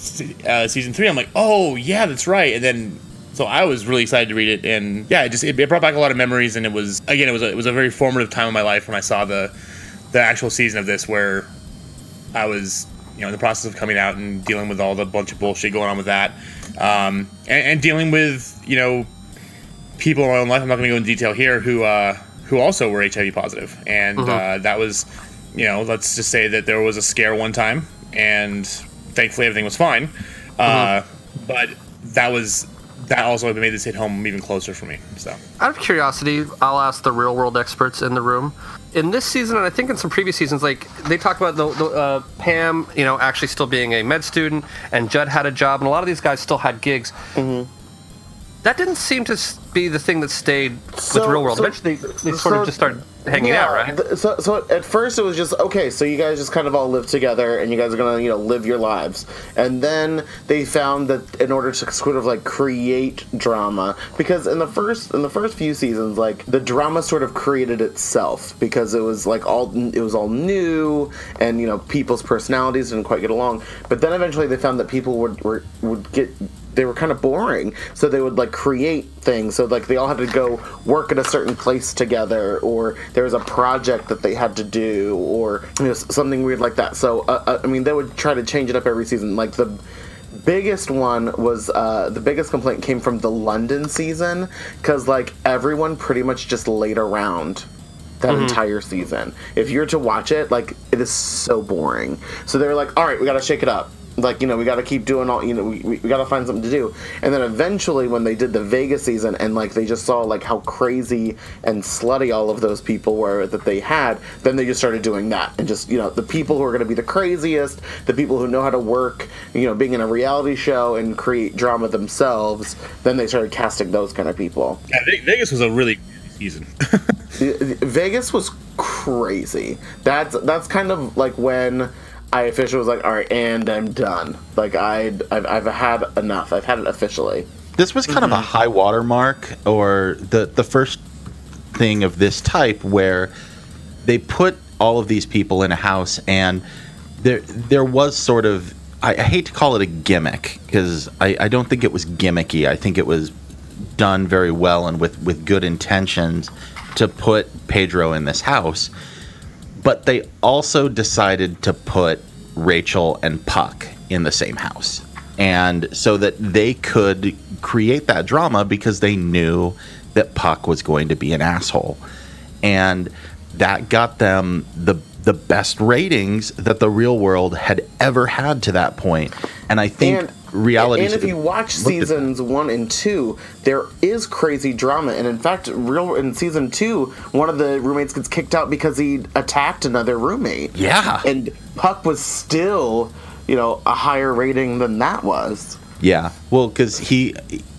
uh, season three. I'm like, oh, yeah, that's right. And then so I was really excited to read it, and yeah, it just it, it brought back a lot of memories, and it was again, it was a, it was a very formative time in my life when I saw the the actual season of this, where I was you know in the process of coming out and dealing with all the bunch of bullshit going on with that, um, and, and dealing with you know people in my own life. I'm not going to go into detail here who uh, who also were HIV positive, and Mhm. uh, that was you know let's just say that there was a scare one time, and thankfully everything was fine, uh, but that was that also made this hit home even closer for me. So. Out of curiosity, I'll ask the real world experts in the room. In this season, and I think in some previous seasons, like they talk about the, the uh, Pam, you know, actually still being a med student, and Judd had a job, and a lot of these guys still had gigs. That didn't seem to be the thing that stayed So- with real world. so- Eventually, they sort so- of just started hanging Yeah, out, right? th- So, so at first it was just okay. So you guys just kind of all live together, and you guys are gonna, you know, live your lives. And then they found that in order to sort of like create drama, because in the first in the first few seasons, like the drama sort of created itself because it was like all it was all new, and you know people's personalities didn't quite get along. But then eventually they found that people would were, would get they were kind of boring so they would like create things so like they all had to go work at a certain place together or there was a project that they had to do or you know, something weird like that so uh, uh, i mean they would try to change it up every season like the biggest one was uh, the biggest complaint came from the london season because like everyone pretty much just laid around that Mhm. entire season. If you're to watch it, like it is so boring. So they were like, "All right, we got to shake it up. Like you know, we got to keep doing all. You know, we, we, got to find something to do." And then eventually, when they did the Vegas season, and like they just saw like how crazy and slutty all of those people were that they had, then they just started doing that, and just you know, the people who are going to be the craziest, the people who know how to work, you know, being in a reality show and create drama themselves, then they started casting those kind of people. Yeah, Vegas was a really season. Vegas was crazy. That's that's kind of like when I officially was like, all right, and I'm done. Like I I've, I've had enough. I've had it officially. This was kind of a mm-hmm. high water mark, or the the first thing of this type where they put all of these people in a house, and there there was sort of I, I hate to call it a gimmick because I, I don't think it was gimmicky. I think it was done very well and with with good intentions to put Pedro in this house. But they also decided to put Rachel and Puck in the same house. and so that they could create that drama because they knew that Puck was going to be an asshole, and that got them the the best ratings that the real world had ever had to that point. And I think And- reality. And if you watch seasons one and two, there is crazy drama. And in fact, real in season two, one of the roommates gets kicked out because he attacked another roommate. Yeah. And Puck was still, you know, a higher rating than that was. Yeah. Well, because he,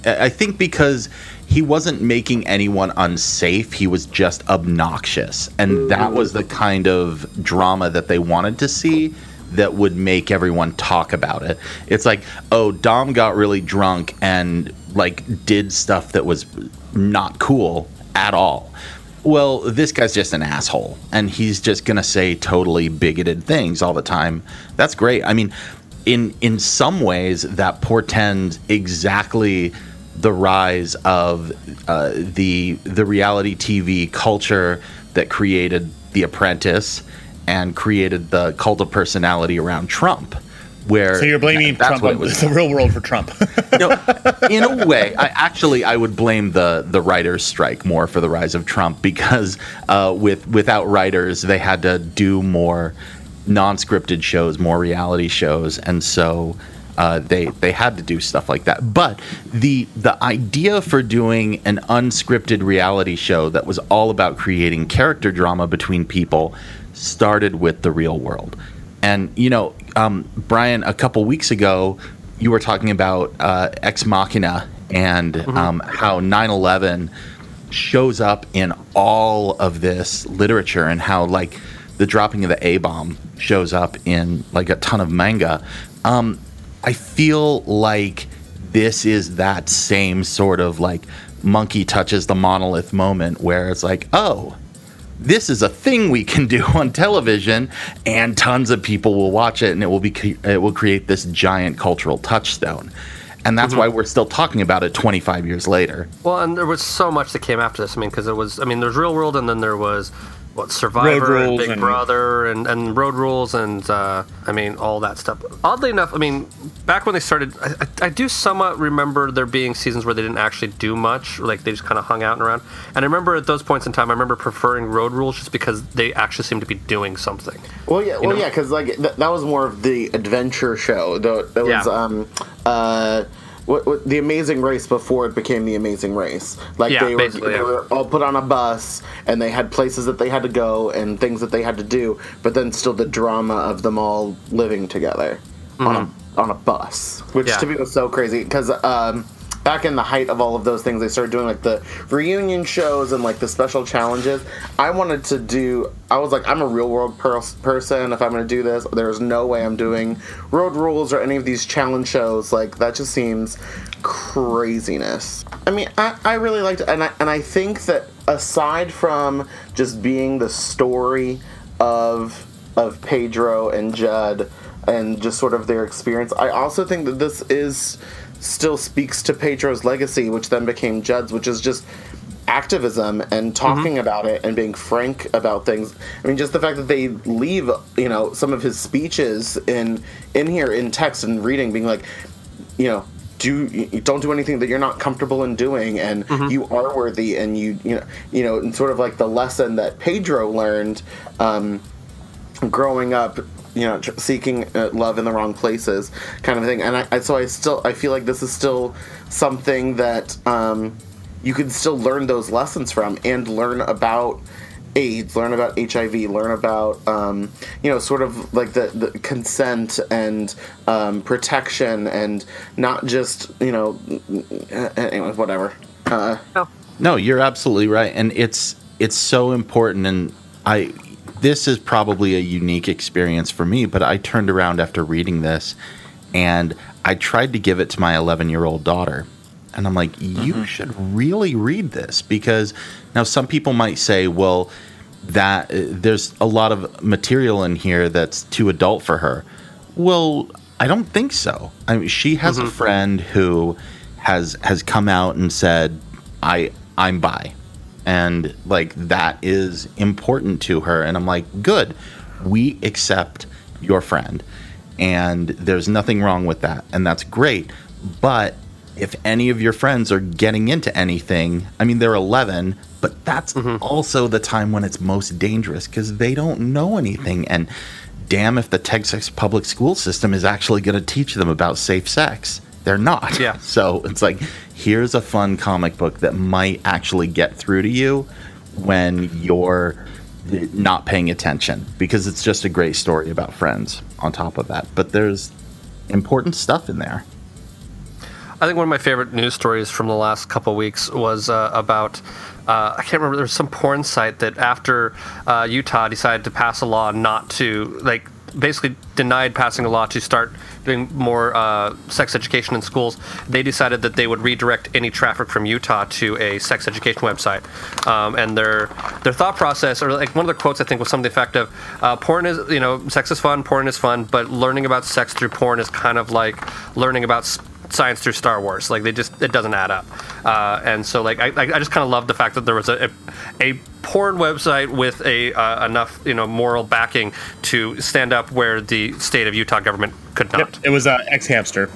I think because he wasn't making anyone unsafe, he was just obnoxious. And that was the kind of drama that they wanted to see that would make everyone talk about it. It's like, oh, Dom got really drunk and like did stuff that was not cool at all. Well, this guy's just an asshole and he's just going to say totally bigoted things all the time. That's great. I mean, in in some ways that portends exactly the rise of uh, the the reality TV culture that created The Apprentice and created the cult of personality around Trump. Where So you're blaming that's Trump what it was the real world for Trump. no, in a way, I actually I would blame the the writers' strike more for the rise of Trump because uh, with without writers, they had to do more non-scripted shows, more reality shows, and so. Uh, they they had to do stuff like that, but the the idea for doing an unscripted reality show that was all about creating character drama between people started with the real world. And you know, um, Brian, a couple weeks ago, you were talking about uh, Ex Machina and um, how 9/11 shows up in all of this literature, and how like the dropping of the A bomb shows up in like a ton of manga. Um, I feel like this is that same sort of like monkey touches the monolith moment where it's like, oh, this is a thing we can do on television and tons of people will watch it and it will be it will create this giant cultural touchstone and that's Mhm. why we're still talking about it 25 years later Well, and there was so much that came after this. I mean, because it was, I mean, there's Real World, and then there was what Survivor, and Rules Big and- Brother, and, and Road Rules, and uh, I mean, all that stuff. Oddly enough, I mean, back when they started, I, I, I do somewhat remember there being seasons where they didn't actually do much, like they just kind of hung out and around. And I remember at those points in time, I remember preferring Road Rules just because they actually seemed to be doing something. Well, yeah, You well, know? yeah, because like th- that was more of the adventure show. Though that was Yeah. um uh. What, what, the Amazing Race before it became the Amazing Race, like Yeah, they were they yeah. were all put on a bus and they had places that they had to go and things that they had to do, but then still the drama of them all living together on a on a bus, which Yeah. to me was so crazy because um, back in the height of all of those things, they started doing like the reunion shows and like the special challenges. I wanted to do. I was like, I'm a real world pers- person. If I'm going to do this, there's no way I'm doing road rules or any of these challenge shows. Like that just seems craziness. I mean, I, I really liked it, and I and I think that aside from just being the story of of Pedro and Judd and just sort of their experience, I also think that this is still speaks to Pedro's legacy, which then became Judd's, which is just activism and talking about it and being frank about things. I mean, just the fact that they leave, you know, some of his speeches in in here in text and reading, being like, you know. Do you don't do anything that you're not comfortable in doing, and you are worthy, and you you know you know, and sort of like the lesson that Pedro learned, um, growing up, you know, tr- seeking uh, love in the wrong places, kind of thing. And I, I so I still I feel like this is still something that um, you can still learn those lessons from and learn about AIDS, learn about HIV, learn about um, you know sort of like the, the consent and um, protection and not just you know anyway whatever. Uh, No, you're absolutely right, and it's it's so important. And I, this is probably a unique experience for me. But I turned around after reading this, and I tried to give it to my 11 year old daughter, and I'm like, you should really read this because now some people might say, well, that uh, there's a lot of material in here that's too adult for her. Well, I don't think so. I mean, she has a friend who has has come out and said, "I I'm bi," and like that is important to her. And I'm like, good, we accept your friend. and there's nothing wrong with that, and that's great. But if any of your friends are getting into anything, I mean, they're 11, but that's mm-hmm. also the time when it's most dangerous because they don't know anything. And damn if the Texas public school system is actually going to teach them about safe sex. They're not. Yeah. So it's like, here's a fun comic book that might actually get through to you when you're not paying attention because it's just a great story about friends on top of that. But there's important stuff in there. I think one of my favorite news stories from the last couple weeks was uh, about. Uh, I can't remember. There was some porn site that after uh, Utah decided to pass a law not to like basically denied passing a law to start doing more uh, sex education in schools. They decided that they would redirect any traffic from Utah to a sex education website. Um, and their their thought process, or like one of the quotes, I think was something effective. Uh, porn is, you know, sex is fun. Porn is fun, but learning about sex through porn is kind of like learning about s- science through Star Wars. Like they just it doesn't add up. Uh, and so like I, I just kind of love the fact that there was a, a, a porn website with a uh, enough you know moral backing to stand up where the state of Utah government could not. Yep, it was uh, X Hamster.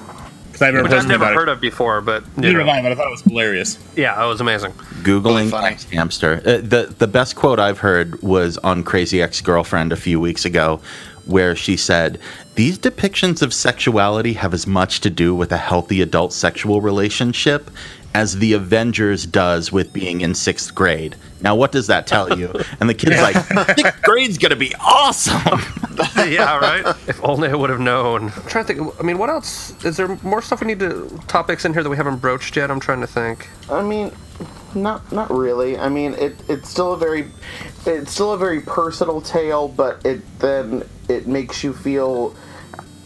Because I remember Which I've never heard it. of before, but you Neither know. have I, but I thought it was hilarious. yeah, it was amazing. Googling X hamster. Uh, the the best quote I've heard was on Crazy Ex Girlfriend a few weeks ago, where she said, "These depictions of sexuality have as much to do with a healthy adult sexual relationship as the Avengers does with being in sixth grade." Now, what does that tell you? And the kid's like, "Sixth grade's gonna be awesome." yeah, right. If only I would have known. I'm trying to think. I mean, what else? Is there more stuff we need to topics in here that we haven't broached yet? I'm trying to think. I mean, not not really. I mean, it it's still a very it's still a very personal tale, but it then it makes you feel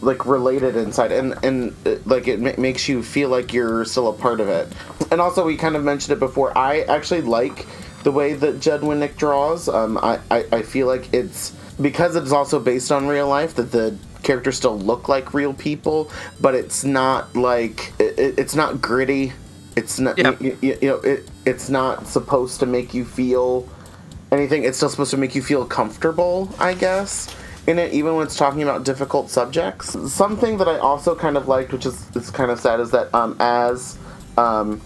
like related inside, and and uh, like it ma- makes you feel like you're still a part of it. And also, we kind of mentioned it before. I actually like the way that Judd Winick draws. Um, I, I I feel like it's because it's also based on real life that the characters still look like real people, but it's not like it, it- it's not gritty. It's not you, you, you know it. It's not supposed to make you feel anything. It's still supposed to make you feel comfortable, I guess. In it, even when it's talking about difficult subjects. Something that I also kind of liked, which is, is kind of sad, is that um, as um,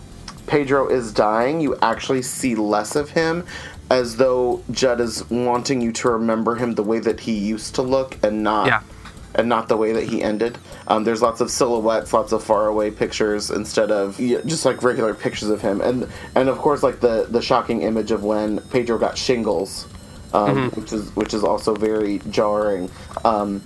Pedro is dying, you actually see less of him, as though Judd is wanting you to remember him the way that he used to look, and not Yeah. and not the way that he ended. Um, there's lots of silhouettes, lots of faraway pictures instead of yeah, just like regular pictures of him, and and of course like the the shocking image of when Pedro got shingles, um, Mhm. which is which is also very jarring. Um,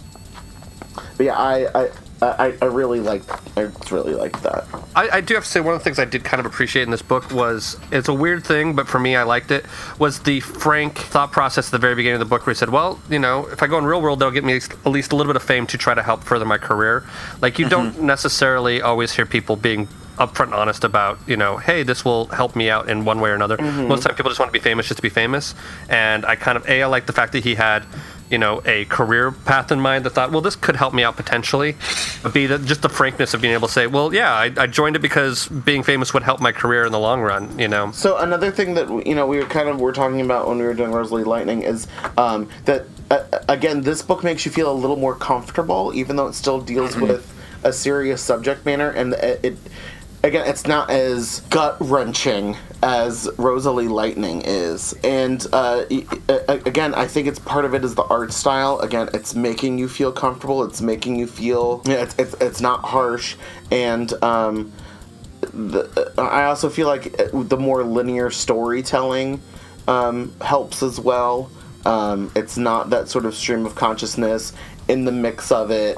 but yeah, I I, I I really like I really like that. I, I do have to say one of the things I did kind of appreciate in this book was it's a weird thing, but for me I liked it was the frank thought process at the very beginning of the book where he said, "Well, you know, if I go in real world, that'll get me at least a little bit of fame to try to help further my career." Like you don't necessarily always hear people being upfront honest about, you know, hey, this will help me out in one way or another. Mhm. Most of the time, people just want to be famous just to be famous, and I kind of a I like the fact that he had. You know, a career path in mind that thought, well, this could help me out potentially. But B, that just the frankness of being able to say, well, yeah, I, I joined it because being famous would help my career in the long run. You know, So another thing that you know we were kind of were talking about when we were doing Rosalie Lightning is um, that uh, again this book makes you feel a little more comfortable, even though it still deals with a serious subject matter, and it, it again it's not as gut wrenching as Rosalie Lightning is, and uh, again I think it's part of it is the art style. Again, it's making you feel comfortable. It's making you feel yeah, it's it's, it's not harsh and. Um, the, I also feel like the more linear storytelling um, helps as well. Um, it's not that sort of stream of consciousness in the mix of it,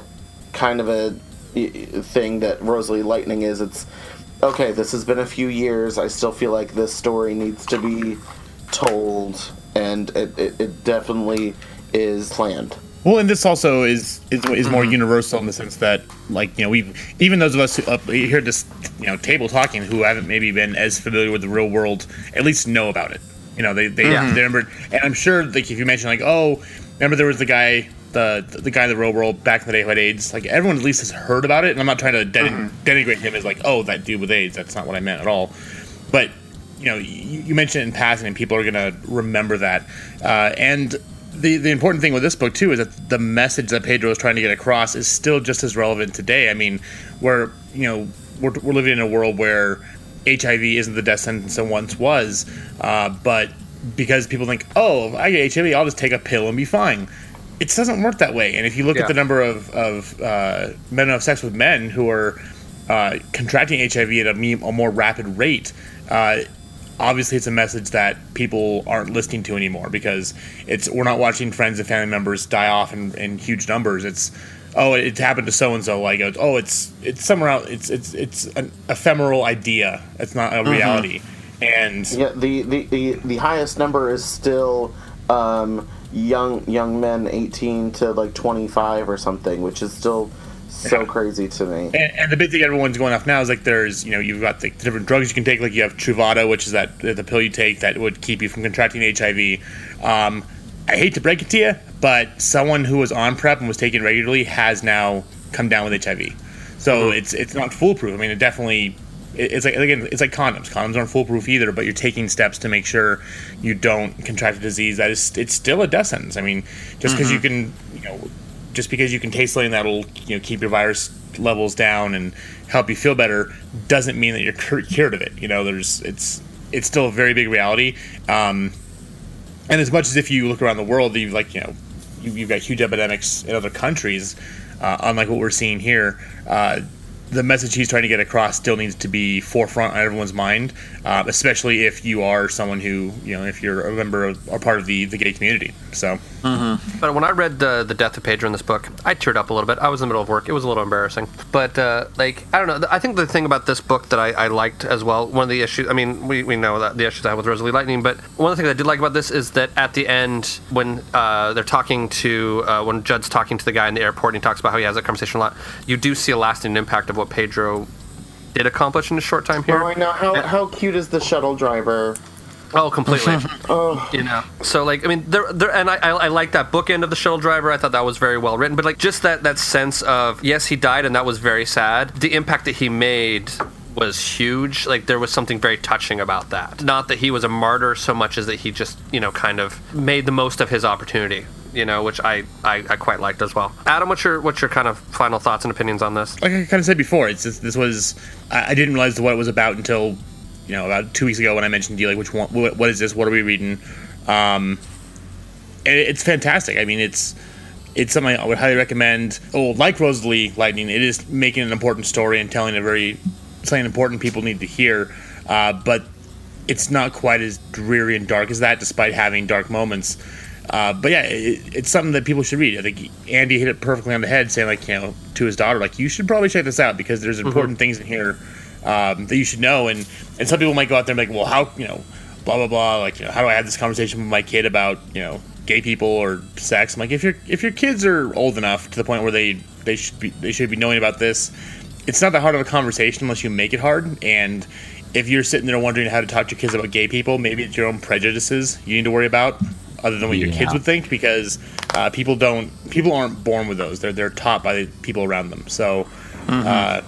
kind of a thing that Rosalie Lightning is. It's okay. This has been a few years. I still feel like this story needs to be told, and it, it, it definitely is planned. Well, and this also is is, is more mm-hmm. universal in the sense that, like, you know, we even those of us who, up here at this you know table talking who haven't maybe been as familiar with the real world, at least know about it. You know, they they, mm-hmm. Yeah. they remember, and I'm sure like if you mention like, oh, remember there was the guy. The, the guy in the real world back in the day who had AIDS, like everyone at least has heard about it, and I'm not trying to den- denigrate him as like, oh, that dude with AIDS. That's not what I meant at all. But you know, you, you mentioned it in passing, and people are gonna remember that. Uh, and the the important thing with this book too is that the message that Pedro is trying to get across is still just as relevant today. I mean, we're you know we're, we're living in a world where HIV isn't the death sentence it once was, uh, but because people think, oh, if I get HIV, I'll just take a pill and be fine. It doesn't work that way. And if you look Yeah. at the number of, of uh, men who have sex with men who are uh, contracting HIV at a, me- a more rapid rate, uh, obviously it's a message that people aren't listening to anymore because it's we're not watching friends and family members die off in, in huge numbers. It's oh, it happened to so and so. Like oh, it's it's somewhere out. It's it's it's an ephemeral idea. It's not a Mhm. reality. And Yeah, the, the, the, the highest number is still um, young young men 18 to like 25 or something, which is still so crazy to me. And, and the big thing everyone's going off now is like there's you know you've got the different drugs you can take like you have Truvada which is that the pill you take that would keep you from contracting HIV. Um, I hate to break it to you, but someone who was on prep and was taken regularly has now come down with HIV. So it's it's not foolproof. I mean, it definitely it- it's like again it's like condoms. Condoms aren't foolproof either, but you're taking steps to make sure you don't contract a disease that is it's still a death sentence. I mean, just because Mhm. you can you know just because you can taste something that'll you know keep your virus levels down and help you feel better doesn't mean that you're cured of it. You know, there's it's it's still a very big reality. Um, and as much as if you look around the world, you've like you know you, you've got huge epidemics in other countries, uh, unlike what we're seeing here. Uh, the message he's trying to get across still needs to be forefront on everyone's mind, uh, especially if you are someone who you know if you're a member of, or part of the the gay community. So. But when I read the the death of Pedro in this book, I teared up a little bit. I was in the middle of work; it was a little embarrassing. But uh, like, I don't know. I think the thing about this book that I, I liked as well, one of the issues. I mean, we, we know that the issues I have with Rosalie Lightning, but one of the things I did like about this is that at the end, when uh, they're talking to uh, when Judd's talking to the guy in the airport, and he talks about how he has that conversation a lot. You do see a lasting impact of what Pedro did accomplish in a short time here. Oh, I know. How, how cute is the shuttle driver? Oh, completely. oh, you know. So like, I mean, there, there, and I, I, I like that bookend of the shuttle driver. I thought that was very well written. But like, just that that sense of yes, he died, and that was very sad. The impact that he made was huge. Like, there was something very touching about that. Not that he was a martyr so much as that he just, you know, kind of made the most of his opportunity. You know, which I, I, I quite liked as well. Adam, what's your what's your kind of final thoughts and opinions on this? like I kind of said before, it's just, this was I, I didn't realize what it was about until you know about two weeks ago when I mentioned to you like which one what, what is this what are we reading, um, it's fantastic. I mean it's it's something I would highly recommend. Oh, like Rosalie Lightning, it is making an important story and telling a very something important people need to hear, uh, but it's not quite as dreary and dark as that, despite having dark moments. Uh, but yeah, it, it's something that people should read. I think Andy hit it perfectly on the head, saying like you know to his daughter, like you should probably check this out because there's important things in here um, that you should know. And and some people might go out there and be like, well, how you know, blah blah blah. Like you know, how do I have this conversation with my kid about you know gay people or sex? I'm like, if your if your kids are old enough to the point where they they should be they should be knowing about this, it's not that hard of a conversation unless you make it hard. And if you're sitting there wondering how to talk to your kids about gay people, maybe it's your own prejudices you need to worry about, other than what your Yeah. kids would think, because uh, people don't people aren't born with those. They're they're taught by the people around them. So. Uh,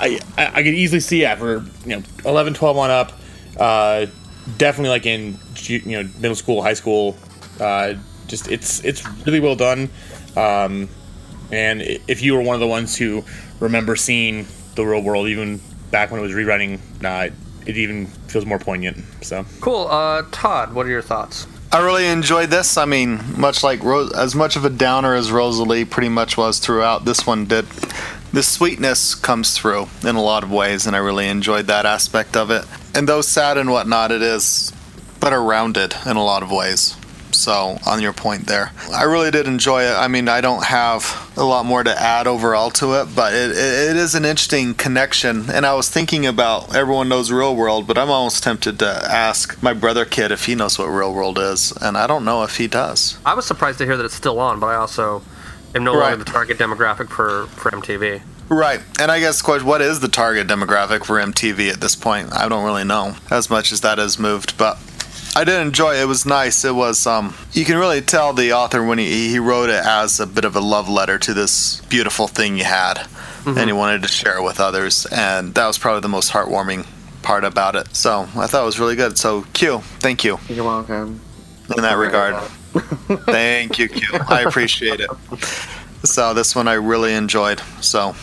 I, I I could easily see yeah for you know 11 12 on up uh, definitely like in you know middle school high school uh, just it's it's really well done um, and if you were one of the ones who remember seeing the real world even back when it was rerunning, uh, it even feels more poignant so Cool. Uh, Todd, what are your thoughts? I really enjoyed this. I mean, much like Ro- as much of a downer as Rosalie pretty much was throughout, this one did. The sweetness comes through in a lot of ways, and I really enjoyed that aspect of it. And though sad and whatnot, it is better rounded in a lot of ways. So, on your point there, I really did enjoy it. I mean, I don't have a lot more to add overall to it, but it, it, it is an interesting connection. And I was thinking about everyone knows real world, but I'm almost tempted to ask my brother kid if he knows what real world is, and I don't know if he does. I was surprised to hear that it's still on, but I also am no longer the target demographic for, for MTV. Right, and I guess question: What is the target demographic for MTV at this point? I don't really know as much as that has moved, but I did enjoy it. It was nice. It was um, you can really tell the author when he he wrote it as a bit of a love letter to this beautiful thing you had, and he wanted to share it with others, and that was probably the most heartwarming part about it. So I thought it was really good. So Q, thank you You're welcome. in that regard. Thank you, Q. I appreciate it. So this one I really enjoyed. So,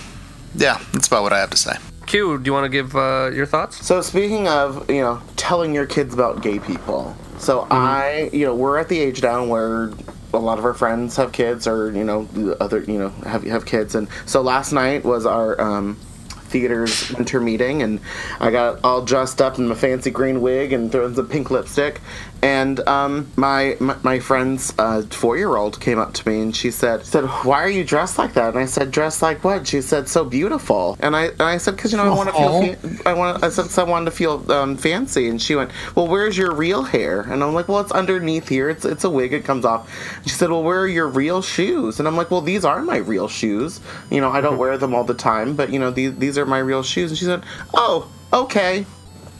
yeah, that's about what I have to say. Q, do you want to give uh, your thoughts? So speaking of, you know, telling your kids about gay people. So I, you know, we're at the age now where a lot of our friends have kids or, you know, other, you know, have have kids and so last night was our um theater's winter meeting and I got all dressed up in my fancy green wig and throwing some pink lipstick and um, my, my my friend's uh, four year old came up to me and she said said why are you dressed like that? And I said dressed like what? She said so beautiful. And I and I said because you know I want to feel fa- I want I said 'cause I wanted to feel um, fancy. And she went well where's your real hair? And I'm like well it's underneath here. It's it's a wig. It comes off. And she said well where are your real shoes? And I'm like well these are my real shoes. You know I don't wear them all the time but you know these these are my real shoes. And she said oh okay.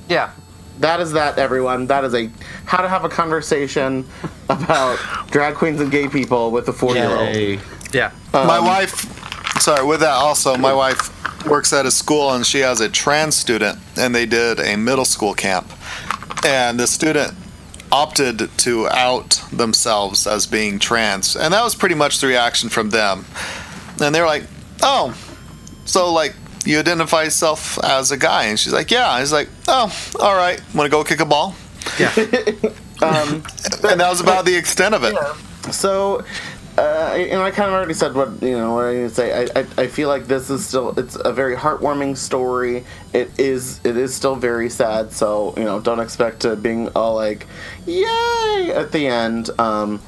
Yeah that is that everyone that is a how to have a conversation about drag queens and gay people with a four year old Yeah. Um, my wife, sorry, with that also, my wife works at a school and she has a trans student, and they did a middle school camp. And the student opted to out themselves as being trans. And that was pretty much the reaction from them. And they were like, oh, so like, you identify yourself as a guy? And she's like, yeah. I was like, oh, all right. Want to go kick a ball? Yeah. um, and that was about the extent of it. So, uh, and I kind of already said what you know what I need to say. I, I, I feel like this is still it's a very heartwarming story. It is it is still very sad. So you know don't expect to being all like yay at the end. Um,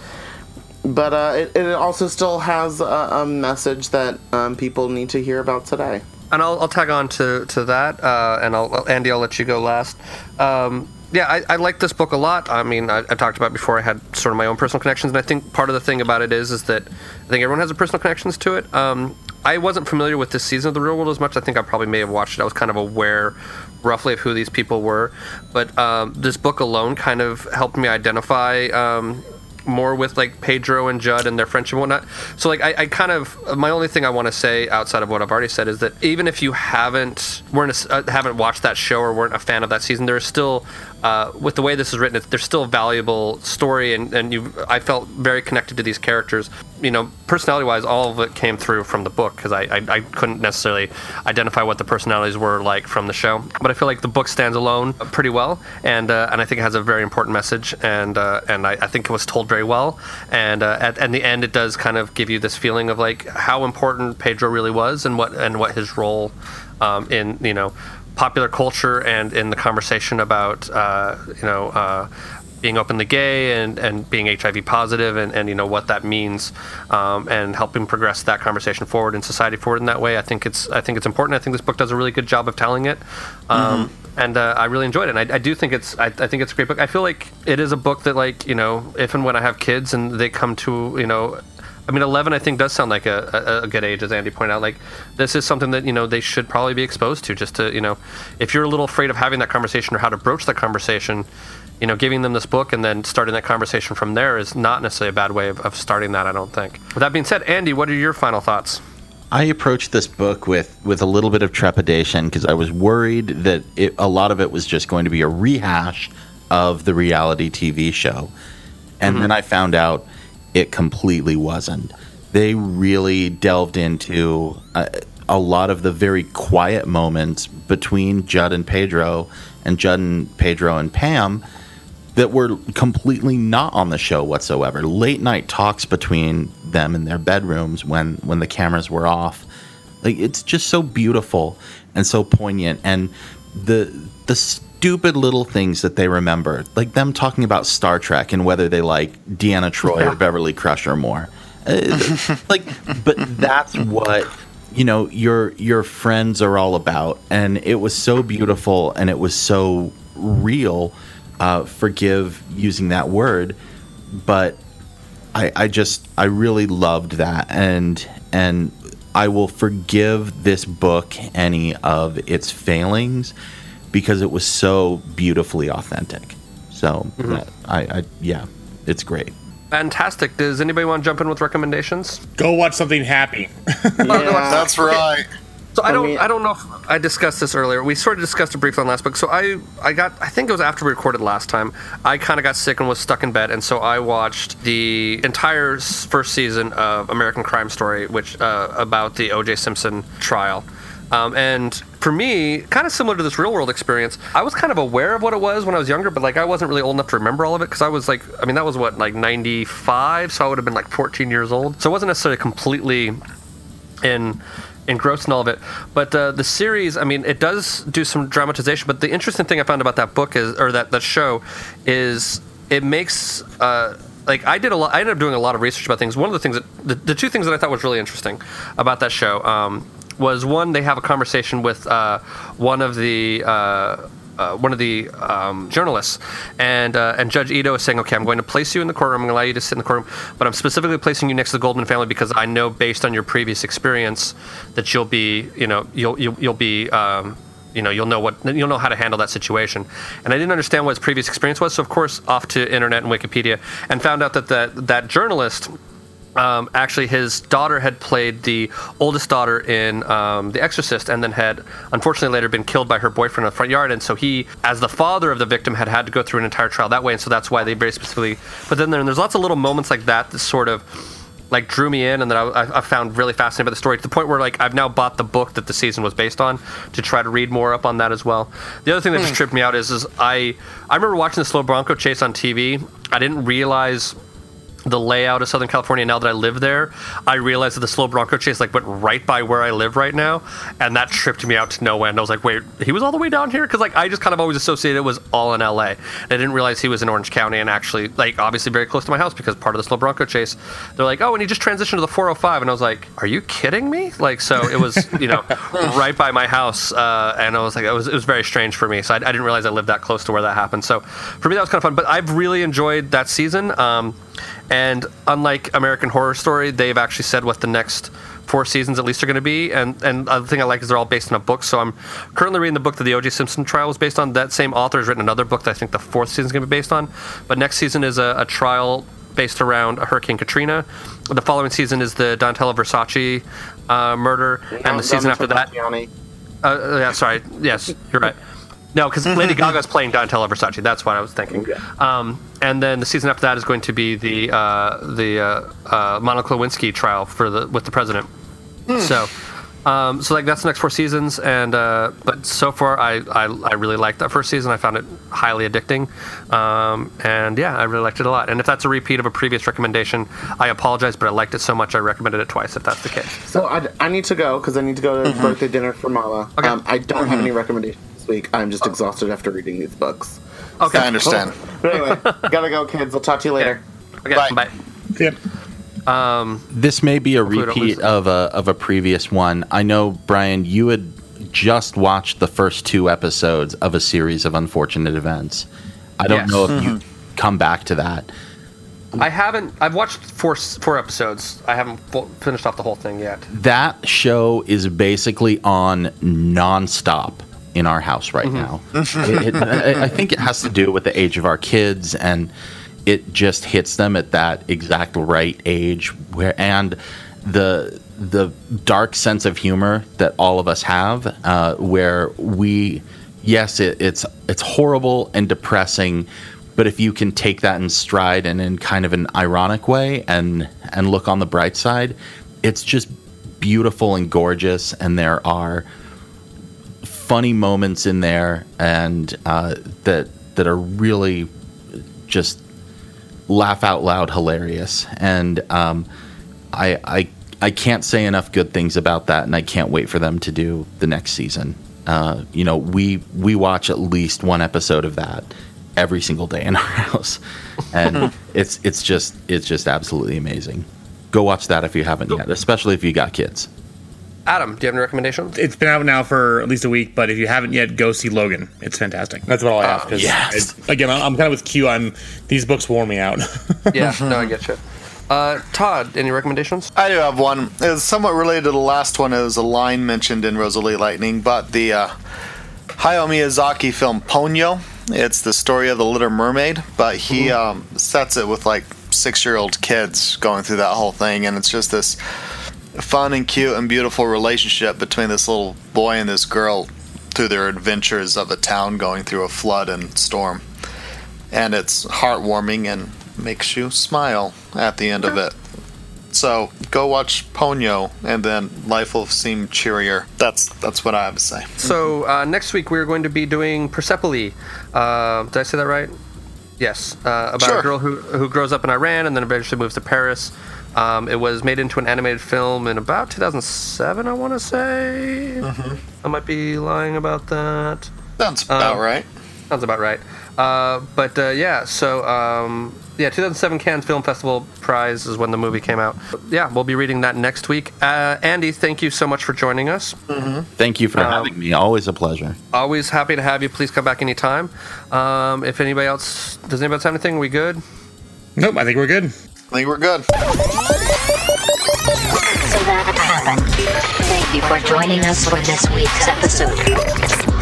but uh, it, it also still has a, a message that um, people need to hear about today. And I'll, I'll tag on to, to that, uh, and I'll Andy, I'll let you go last. Um, yeah, I, I like this book a lot. I mean, I, I talked about before. I had sort of my own personal connections, and I think part of the thing about it is, is that I think everyone has a personal connections to it. Um, I wasn't familiar with this season of The Real World as much. I think I probably may have watched it. I was kind of aware, roughly, of who these people were, but um, this book alone kind of helped me identify. Um, more with like Pedro and Judd and their friendship and whatnot. So like I, I kind of my only thing I want to say outside of what I've already said is that even if you haven't weren't a, uh, haven't watched that show or weren't a fan of that season, there's still uh, with the way this is written, there's still a valuable story and and you I felt very connected to these characters. You know, personality wise, all of it came through from the book because I, I I couldn't necessarily identify what the personalities were like from the show, but I feel like the book stands alone pretty well and uh, and I think it has a very important message and uh, and I, I think it was told very well and uh, at, at the end it does kind of give you this feeling of like how important Pedro really was and what and what his role um, in you know popular culture and in the conversation about uh, you know uh, being openly gay and, and being HIV positive and, and you know what that means um, and helping progress that conversation forward in society forward in that way. I think it's I think it's important. I think this book does a really good job of telling it. Um, And uh, I really enjoyed it. And I, I do think it's I, I think it's a great book. I feel like it is a book that like you know if and when I have kids and they come to you know I mean, 11, I think, does sound like a, a, a good age, as Andy pointed out. Like, this is something that, you know, they should probably be exposed to just to, you know, if you're a little afraid of having that conversation or how to broach that conversation, you know, giving them this book and then starting that conversation from there is not necessarily a bad way of, of starting that, I don't think. With that being said, Andy, what are your final thoughts? I approached this book with, with a little bit of trepidation because I was worried that it, a lot of it was just going to be a rehash of the reality TV show. And mm-hmm. then I found out it completely wasn't. They really delved into a, a lot of the very quiet moments between Judd and Pedro and Judd and Pedro and Pam that were completely not on the show whatsoever. Late night talks between them in their bedrooms when when the cameras were off. Like it's just so beautiful and so poignant and the the stupid little things that they remember, like them talking about Star Trek and whether they like Deanna Troi or Beverly Crusher more. Uh, like but that's what you know your your friends are all about. And it was so beautiful and it was so real uh, forgive using that word but I, I just I really loved that. And and I will forgive this book any of its failings because it was so beautifully authentic so Mhm. that- I, I yeah it's great Fantastic. Does anybody want to jump in with recommendations? Go watch something happy. That's right. So I don't me- I don't know if I discussed this earlier. We sort of discussed it briefly on last book. So I I got I think it was after we recorded last time. I kind of got sick and was stuck in bed, and so I watched the entire first season of American Crime Story, which uh, about the O.J. Simpson trial. Um, and for me, kind of similar to this real world experience, I was kind of aware of what it was when I was younger, but like I wasn't really old enough to remember all of it because I was like, I mean, that was what, like 95, so I would have been like 14 years old. So it wasn't necessarily completely in engrossed in all of it. But uh, the series, I mean, it does do some dramatization. But the interesting thing I found about that book is, or that that show, is it makes. Uh, like I did a lot. I ended up doing a lot of research about things. One of the things that the, the two things that I thought was really interesting about that show um, was one they have a conversation with uh, one of the. Uh, uh, one of the um, journalists, and uh, and Judge Ito is saying, "Okay, I'm going to place you in the courtroom. I'm going to allow you to sit in the courtroom, but I'm specifically placing you next to the Goldman family because I know, based on your previous experience, that you'll be, you know, you'll you'll, you'll be." Um, you know, you'll know what you'll know how to handle that situation. And I didn't understand what his previous experience was, so of course, off to internet and Wikipedia, and found out that that, that journalist um, actually his daughter had played the oldest daughter in um, The Exorcist, and then had unfortunately later been killed by her boyfriend in the front yard. And so he, as the father of the victim, had had to go through an entire trial that way. And so that's why they very specifically But then there. And there's lots of little moments like that that sort of like drew me in and that I, I- I found really fascinating about the story to the point where like I've now bought the book that the season was based on to try to read more up on that as well. The other thing that just tripped me out is is I I remember watching the slow Bronco chase on TV. I didn't realize the layout of Southern California now that I live there, I realized that the slow Bronco chase like went right by where I live right now, and that tripped me out to no end. I was like, wait, he was all the way down here because like I just kind of always associated it was all in LA. And I didn't realize he was in Orange County and actually like obviously very close to my house because part of the slow Bronco chase, they're like, oh, and he just transitioned to the 405, and I was like, are you kidding me? Like so it was you know right by my house, uh, and I was like, it was it was very strange for me. So I, I didn't realize I lived that close to where that happened. So for me that was kind of fun. But I've really enjoyed that season. Um, and unlike American Horror Story, they've actually said what the next four seasons at least are going to be. And and the thing I like is they're all based on a book. So I'm currently reading the book that the O.J. Simpson trial was based on. That same author has written another book that I think the fourth season is going to be based on. But next season is a, a trial based around Hurricane Katrina. The following season is the Donatella Versace uh, murder, and the season after that. Uh, yeah, sorry. Yes, you're right. No, because Lady Gaga is playing Donatella Versace. That's what I was thinking. Um, and then the season after that is going to be the uh, the uh, uh, Monica Lewinsky trial for the with the president. So, um, so like that's the next four seasons, and uh, but so far I, I I really liked that first season. I found it highly addicting, um, and yeah, I really liked it a lot. And if that's a repeat of a previous recommendation, I apologize, but I liked it so much I recommended it twice. If that's the case. So I, I need to go because I need to go to birthday dinner for Mama. Um, I don't have any recommendations this week. I'm just exhausted after reading these books. Okay. I understand. But anyway, gotta go, kids. I'll talk to you later. Okay, bye. Yep. Um, This may be a Hopefully we don't lose repeat of a of a previous one. I know Brian, you had just watched the first two episodes of a series of unfortunate events. I don't Yes. know if you come back to that. I haven't. I've watched four four episodes. I haven't full, finished off the whole thing yet. That show is basically on nonstop in our house right now. It- it- I I think it has to do with the age of our kids, and it just hits them at that exact right age. Where and the the dark sense of humor that all of us have, uh, where we, yes, it, it's it's horrible and depressing. But if you can take that in stride and in kind of an ironic way and and look on the bright side, it's just beautiful and gorgeous. And there are funny moments in there and uh, that that are really just laugh out loud hilarious. And um, I I I can't say enough good things about that, and I can't wait for them to do the next season. Uh, you know, we we watch at least one episode of that every single day in our house, and it's it's just it's just absolutely amazing. Go watch that if you haven't yet, especially if you got kids. Adam, do you have any recommendations? It's been out now for at least a week, but if you haven't yet, go see Logan. It's fantastic. That's about all I have. 'cause yes. it- again, I'm I'm kind of with Q. I'm these books wore me out. yeah, no, I get you. Uh, Todd, any recommendations? I do have one. It's somewhat related to the last one. It was a line mentioned in Rosalie Lightning, but the uh, Hayao Miyazaki film Ponyo. It's the story of the Little Mermaid, but he um, sets it with like six-year-old kids going through that whole thing, and it's just this. Fun and cute and beautiful relationship between this little boy and this girl through their adventures of a town going through a flood and storm. And it's heartwarming and makes you smile at the end of it. So go watch Ponyo, and then life will seem cheerier. That's that's what I have to say. So uh, next week we're going to be doing Persepolis. Uh, did I say that right? Yes, uh, about Sure. a girl who who grows up in Iran and then eventually moves to Paris. Um, it was made into an animated film in about 2007, I want to say. I might be lying about that. Sounds about Um, right. Sounds about right. Uh, but uh, yeah, so um, yeah, 2007 Cannes Film Festival prize is when the movie came out. Yeah, we'll be reading that next week. Uh, Andy, thank you so much for joining us. Thank you for Um, having me. Always a pleasure. Always happy to have you. Please come back anytime. Um, if anybody else does anybody else have anything, we good? Nope, I think we're good. I think we're good. So that happened. Thank you for joining us for this week's episode.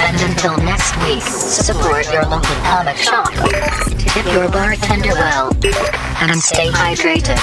And until next week, support your local comic shop, tip your bartender well, and stay hydrated.